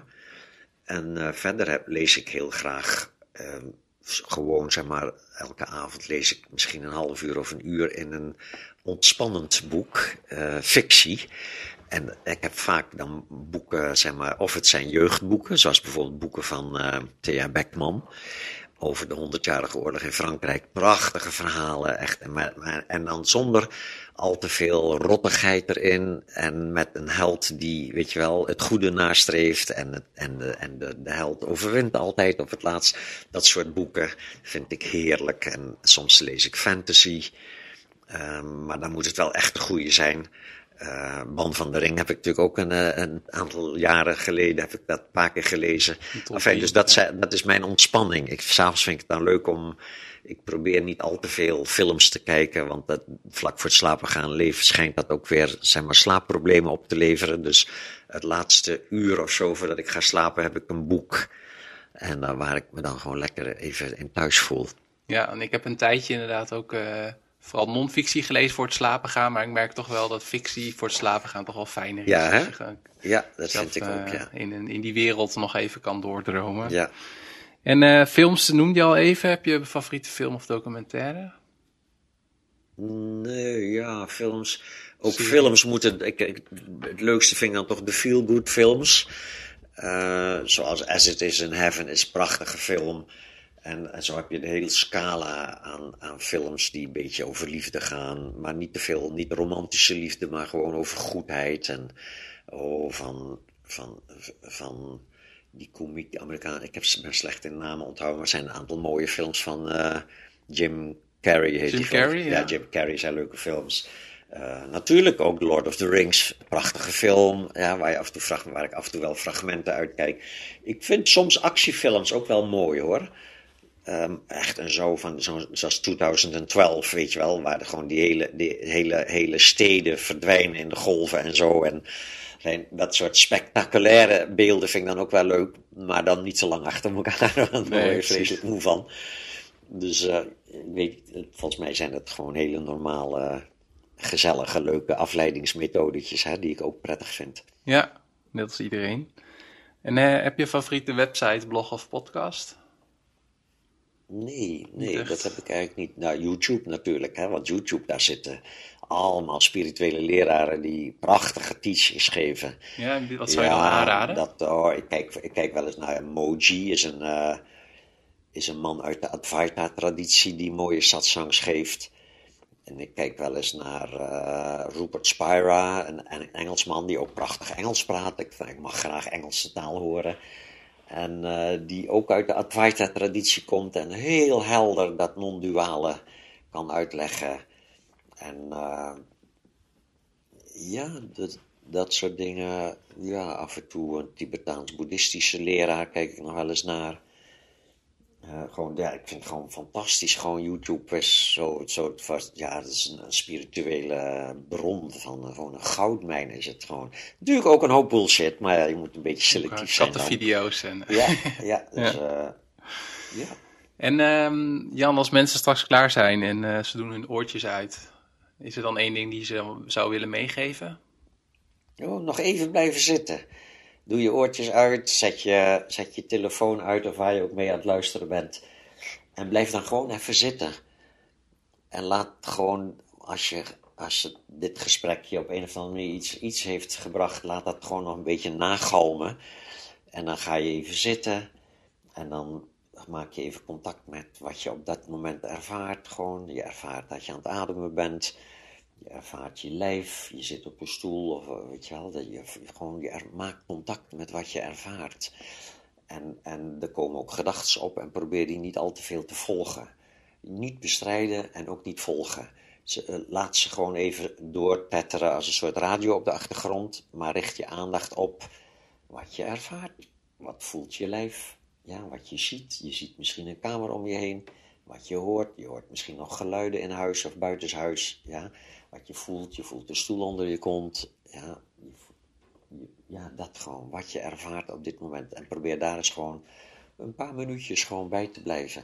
En verder heb, lees ik heel graag ehm, gewoon, zeg maar, elke avond lees ik misschien een half uur of een uur in een ontspannend boek, uh, fictie. En ik heb vaak dan boeken, zeg maar, of het zijn jeugdboeken, zoals bijvoorbeeld boeken van uh, Thea Beckman over de 100-jarige oorlog in Frankrijk. Prachtige verhalen, echt. En, en dan zonder al te veel rottigheid erin. En met een held die, weet je wel, het goede nastreeft. En, en, de, en de, de held overwint altijd op het laatst. Dat soort boeken vind ik heerlijk. En soms lees ik fantasy. Um, maar dan moet het wel echt de goede zijn. Uh, Ban van de Ring heb ik natuurlijk ook een, een, aantal jaren geleden heb ik dat een paar keer gelezen. Enfin, dus dat, ja. dat is mijn ontspanning. Ik, s'avonds vind ik het dan leuk om. Ik probeer niet al te veel films te kijken, want dat, vlak voor het slapen gaan leven schijnt dat ook weer zeg maar, slaapproblemen op te leveren. Dus het laatste uur of zo voordat ik ga slapen heb ik een boek. En daar waar ik me dan gewoon lekker even in thuis voel. Ja, en ik heb een tijdje inderdaad ook. Uh vooral non-fictie gelezen voor het slapen gaan. Maar ik merk toch wel dat fictie voor het slapen gaan toch wel fijner is. Ja, hè? ja dat vind ik ook, ja. In, in die wereld nog even kan doordromen. Ja. En uh, films noemde je al even. Heb je een favoriete film of documentaire? Nee, ja, films. Ook Zie films moeten... Ik, ik, het leukste vind ik dan toch de feel-good films. Uh, zoals As It Is in Heaven is een prachtige film. En, en, zo heb je de hele scala aan, aan, films die een beetje over liefde gaan. Maar niet te veel, niet romantische liefde, maar gewoon over goedheid. En oh, van, van, van die komiek, die Amerikaan. Ik heb ze maar slecht in namen onthouden, maar er zijn een aantal mooie films van uh, Jim Carrey. Heet Jim die Carrey, ja. ja. Jim Carrey zijn leuke films. Uh, natuurlijk ook Lord of the Rings, prachtige film, ja, waar, je af en toe, waar ik af en toe wel fragmenten uitkijk. Ik vind soms actiefilms ook wel mooi hoor. Um, echt een zo van, zo, zoals 2012, weet je wel, waar gewoon die hele, die hele, hele steden verdwijnen in de golven en zo. En dat soort spectaculaire beelden vind ik dan ook wel leuk, maar dan niet zo lang achter elkaar, *laughs* want daar word je vreselijk moe van. Dus uh, weet, volgens mij zijn het gewoon hele normale, gezellige, leuke afleidingsmethodetjes, hè, die ik ook prettig vind. Ja, net als iedereen. En uh, heb je favoriete website, blog of podcast? Nee, nee, dat heb ik eigenlijk niet. Nou, YouTube natuurlijk, hè, want YouTube, daar zitten allemaal spirituele leraren die prachtige teachings geven. Ja, wat zou je dan aanraden? Dat, oh, ik, kijk, ik kijk wel eens naar Moji, is een, uh, is een man uit de Advaita-traditie die mooie satsangs geeft. En ik kijk wel eens naar uh, Rupert Spira, een, een, Engelsman die ook prachtig Engels praat. Ik, ik mag graag Engelse taal horen. En uh, die ook uit de Advaita-traditie komt en heel helder dat non-duale kan uitleggen. En uh, ja, dat, dat soort dingen. Ja, af en toe een Tibetaans-boeddhistische leraar kijk ik nog wel eens naar. Uh, gewoon, ja, ik vind het gewoon fantastisch. Gewoon YouTube is zo, zo vast, ja, het is een, een spirituele bron van gewoon een goudmijn is het gewoon. Natuurlijk ook een hoop bullshit, maar ja, je moet een beetje selectief zijn. de video's en. Ja, *laughs* ja, dus, ja. Uh, ja. En um, Jan, als mensen straks klaar zijn en uh, ze doen hun oortjes uit, is er dan één ding die ze zou willen meegeven? Oh, nog even blijven zitten. Doe je oortjes uit, zet je, zet je telefoon uit of waar je ook mee aan het luisteren bent. En blijf dan gewoon even zitten. En laat gewoon als je, als je dit gesprekje op een of andere manier iets, iets heeft gebracht, laat dat gewoon nog een beetje nagalmen. En dan ga je even zitten en dan maak je even contact met wat je op dat moment ervaart. Gewoon, je ervaart dat je aan het ademen bent. Je ervaart je lijf, je zit op een stoel of eh, weet je wel. Dat je, gewoon, maakt contact met wat je ervaart. En, en er komen ook gedachten op en probeer die niet al te veel te volgen. Niet bestrijden en ook niet volgen. Eh, laat ze gewoon even doortetteren als een soort radio op de achtergrond, maar richt je aandacht op wat je ervaart. Wat voelt je lijf? Ja, wat je ziet. Je ziet misschien een kamer om je heen. Wat je hoort. Je hoort misschien nog geluiden in huis of buitenshuis. Ja, wat je voelt. Je voelt de stoel onder je kont. Ja, ja, dat gewoon. Wat je ervaart op dit moment. En probeer daar eens gewoon een paar minuutjes gewoon bij te blijven.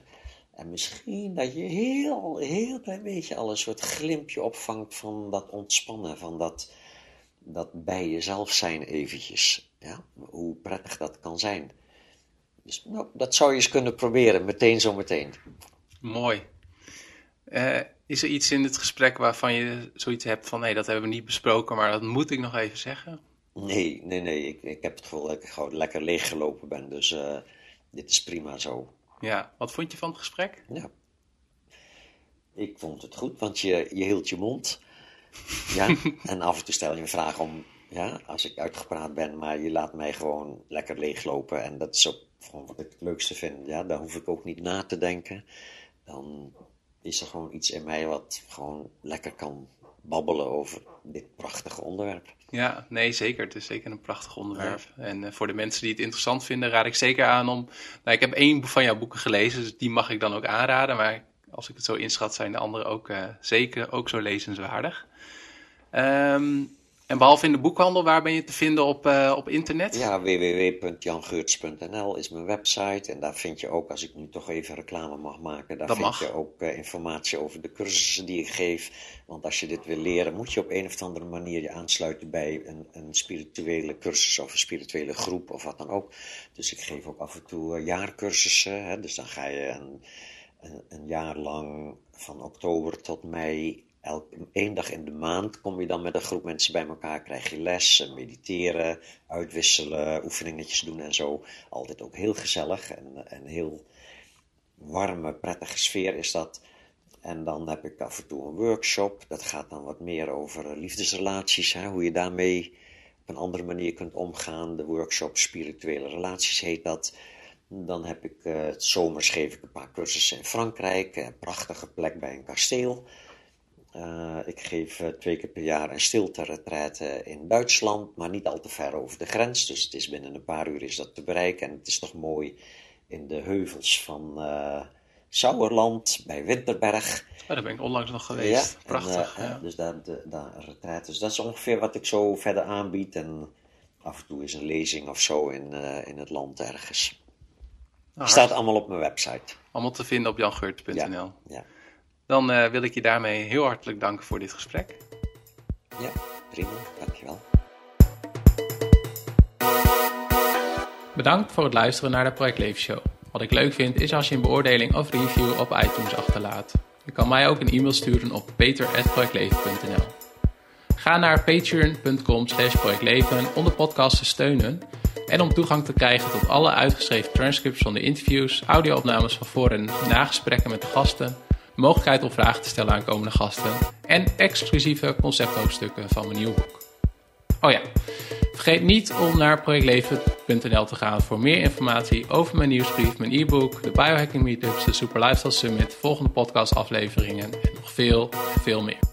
En misschien dat je heel, heel klein beetje al een soort glimpje opvangt van dat ontspannen, van dat, dat bij jezelf zijn eventjes. Ja? Hoe prettig dat kan zijn. Dus nou, dat zou je eens kunnen proberen, meteen zo meteen. Mooi. Uh, is er iets in het gesprek waarvan je zoiets hebt van nee, dat hebben we niet besproken, maar dat moet ik nog even zeggen? Nee, nee, nee. Ik, ik heb het gevoel dat ik gewoon lekker leeggelopen ben. Dus uh, dit is prima zo. Ja, wat vond je van het gesprek? Ja. Ik vond het goed, want je, je hield je mond. Ja, *laughs* en af en toe stel je een vraag om, ja, als ik uitgepraat ben, maar je laat mij gewoon lekker leeglopen. En dat is ook gewoon wat ik het leukste vind. Ja, dan hoef ik ook niet na te denken. Dan is er gewoon iets in mij wat gewoon lekker kan babbelen over dit prachtige onderwerp. Ja, nee, zeker. Het is zeker een prachtig onderwerp. En uh, voor de mensen die het interessant vinden, raad ik zeker aan om. Nou, ik heb één van jouw boeken gelezen, dus die mag ik dan ook aanraden. Maar als ik het zo inschat, zijn de andere ook uh, zeker ook zo lezenswaardig. Um, en behalve in de boekhandel, waar ben je te vinden op, uh, op internet? Ja, www.jangeurts.nl is mijn website. En daar vind je ook, als ik nu toch even reclame mag maken, daar vind je ook uh, informatie over de cursussen die ik geef. Want als je dit wil leren, moet je op een of andere manier je aansluiten bij een, een spirituele cursus of een spirituele groep of wat dan ook. Dus ik geef ook af en toe uh, jaarcursussen. Hè? Dus dan ga je een, een, een jaar lang van oktober tot mei elke, één dag in de maand kom je dan met een groep mensen bij elkaar, krijg je les, mediteren, uitwisselen, oefeningetjes doen en zo. Altijd ook heel gezellig en, en heel warme, prettige sfeer is dat. En dan heb ik af en toe een workshop, dat gaat dan wat meer over liefdesrelaties, hè, hoe je daarmee op een andere manier kunt omgaan. De workshop Spirituele Relaties heet dat. Dan heb ik, uh, zomers geef ik een paar cursussen in Frankrijk, een prachtige plek bij een kasteel. Uh, ik geef uh, twee keer per jaar een stilte in Duitsland, maar niet al te ver over de grens. Dus het is binnen een paar uur is dat te bereiken. En het is toch mooi in de heuvels van uh, Sauerland bij Winterberg. Oh, daar ben ik onlangs nog geweest. Ja, Prachtig. En, ja. Dus daar, de, daar Dus dat is ongeveer wat ik zo verder aanbied. En af en toe is een lezing of zo in, in het land ergens. Nou, staat allemaal op mijn website. Allemaal te vinden op jangeurt.nl. Ja, ja. Dan uh, wil ik je daarmee heel hartelijk danken voor dit gesprek. Ja, prima. Dankjewel. Bedankt voor het luisteren naar de Project Leven Show. Wat ik leuk vind is als je een beoordeling of review op iTunes achterlaat. Je kan mij ook een e-mail sturen op peter.projectleven.nl Ga naar patreon.com slash projectleven om de podcast te steunen en om toegang te krijgen tot alle uitgeschreven transcripts van de interviews, audio-opnames van voor- en nagesprekken met de gasten mogelijkheid om vragen te stellen aan komende gasten en exclusieve concepthoofdstukken van mijn nieuwe boek. Oh ja, vergeet niet om naar projectleven.nl te gaan voor meer informatie over mijn nieuwsbrief, mijn e-book, de biohacking meetups, de Super Lifestyle Summit, volgende podcastafleveringen en nog veel, veel meer.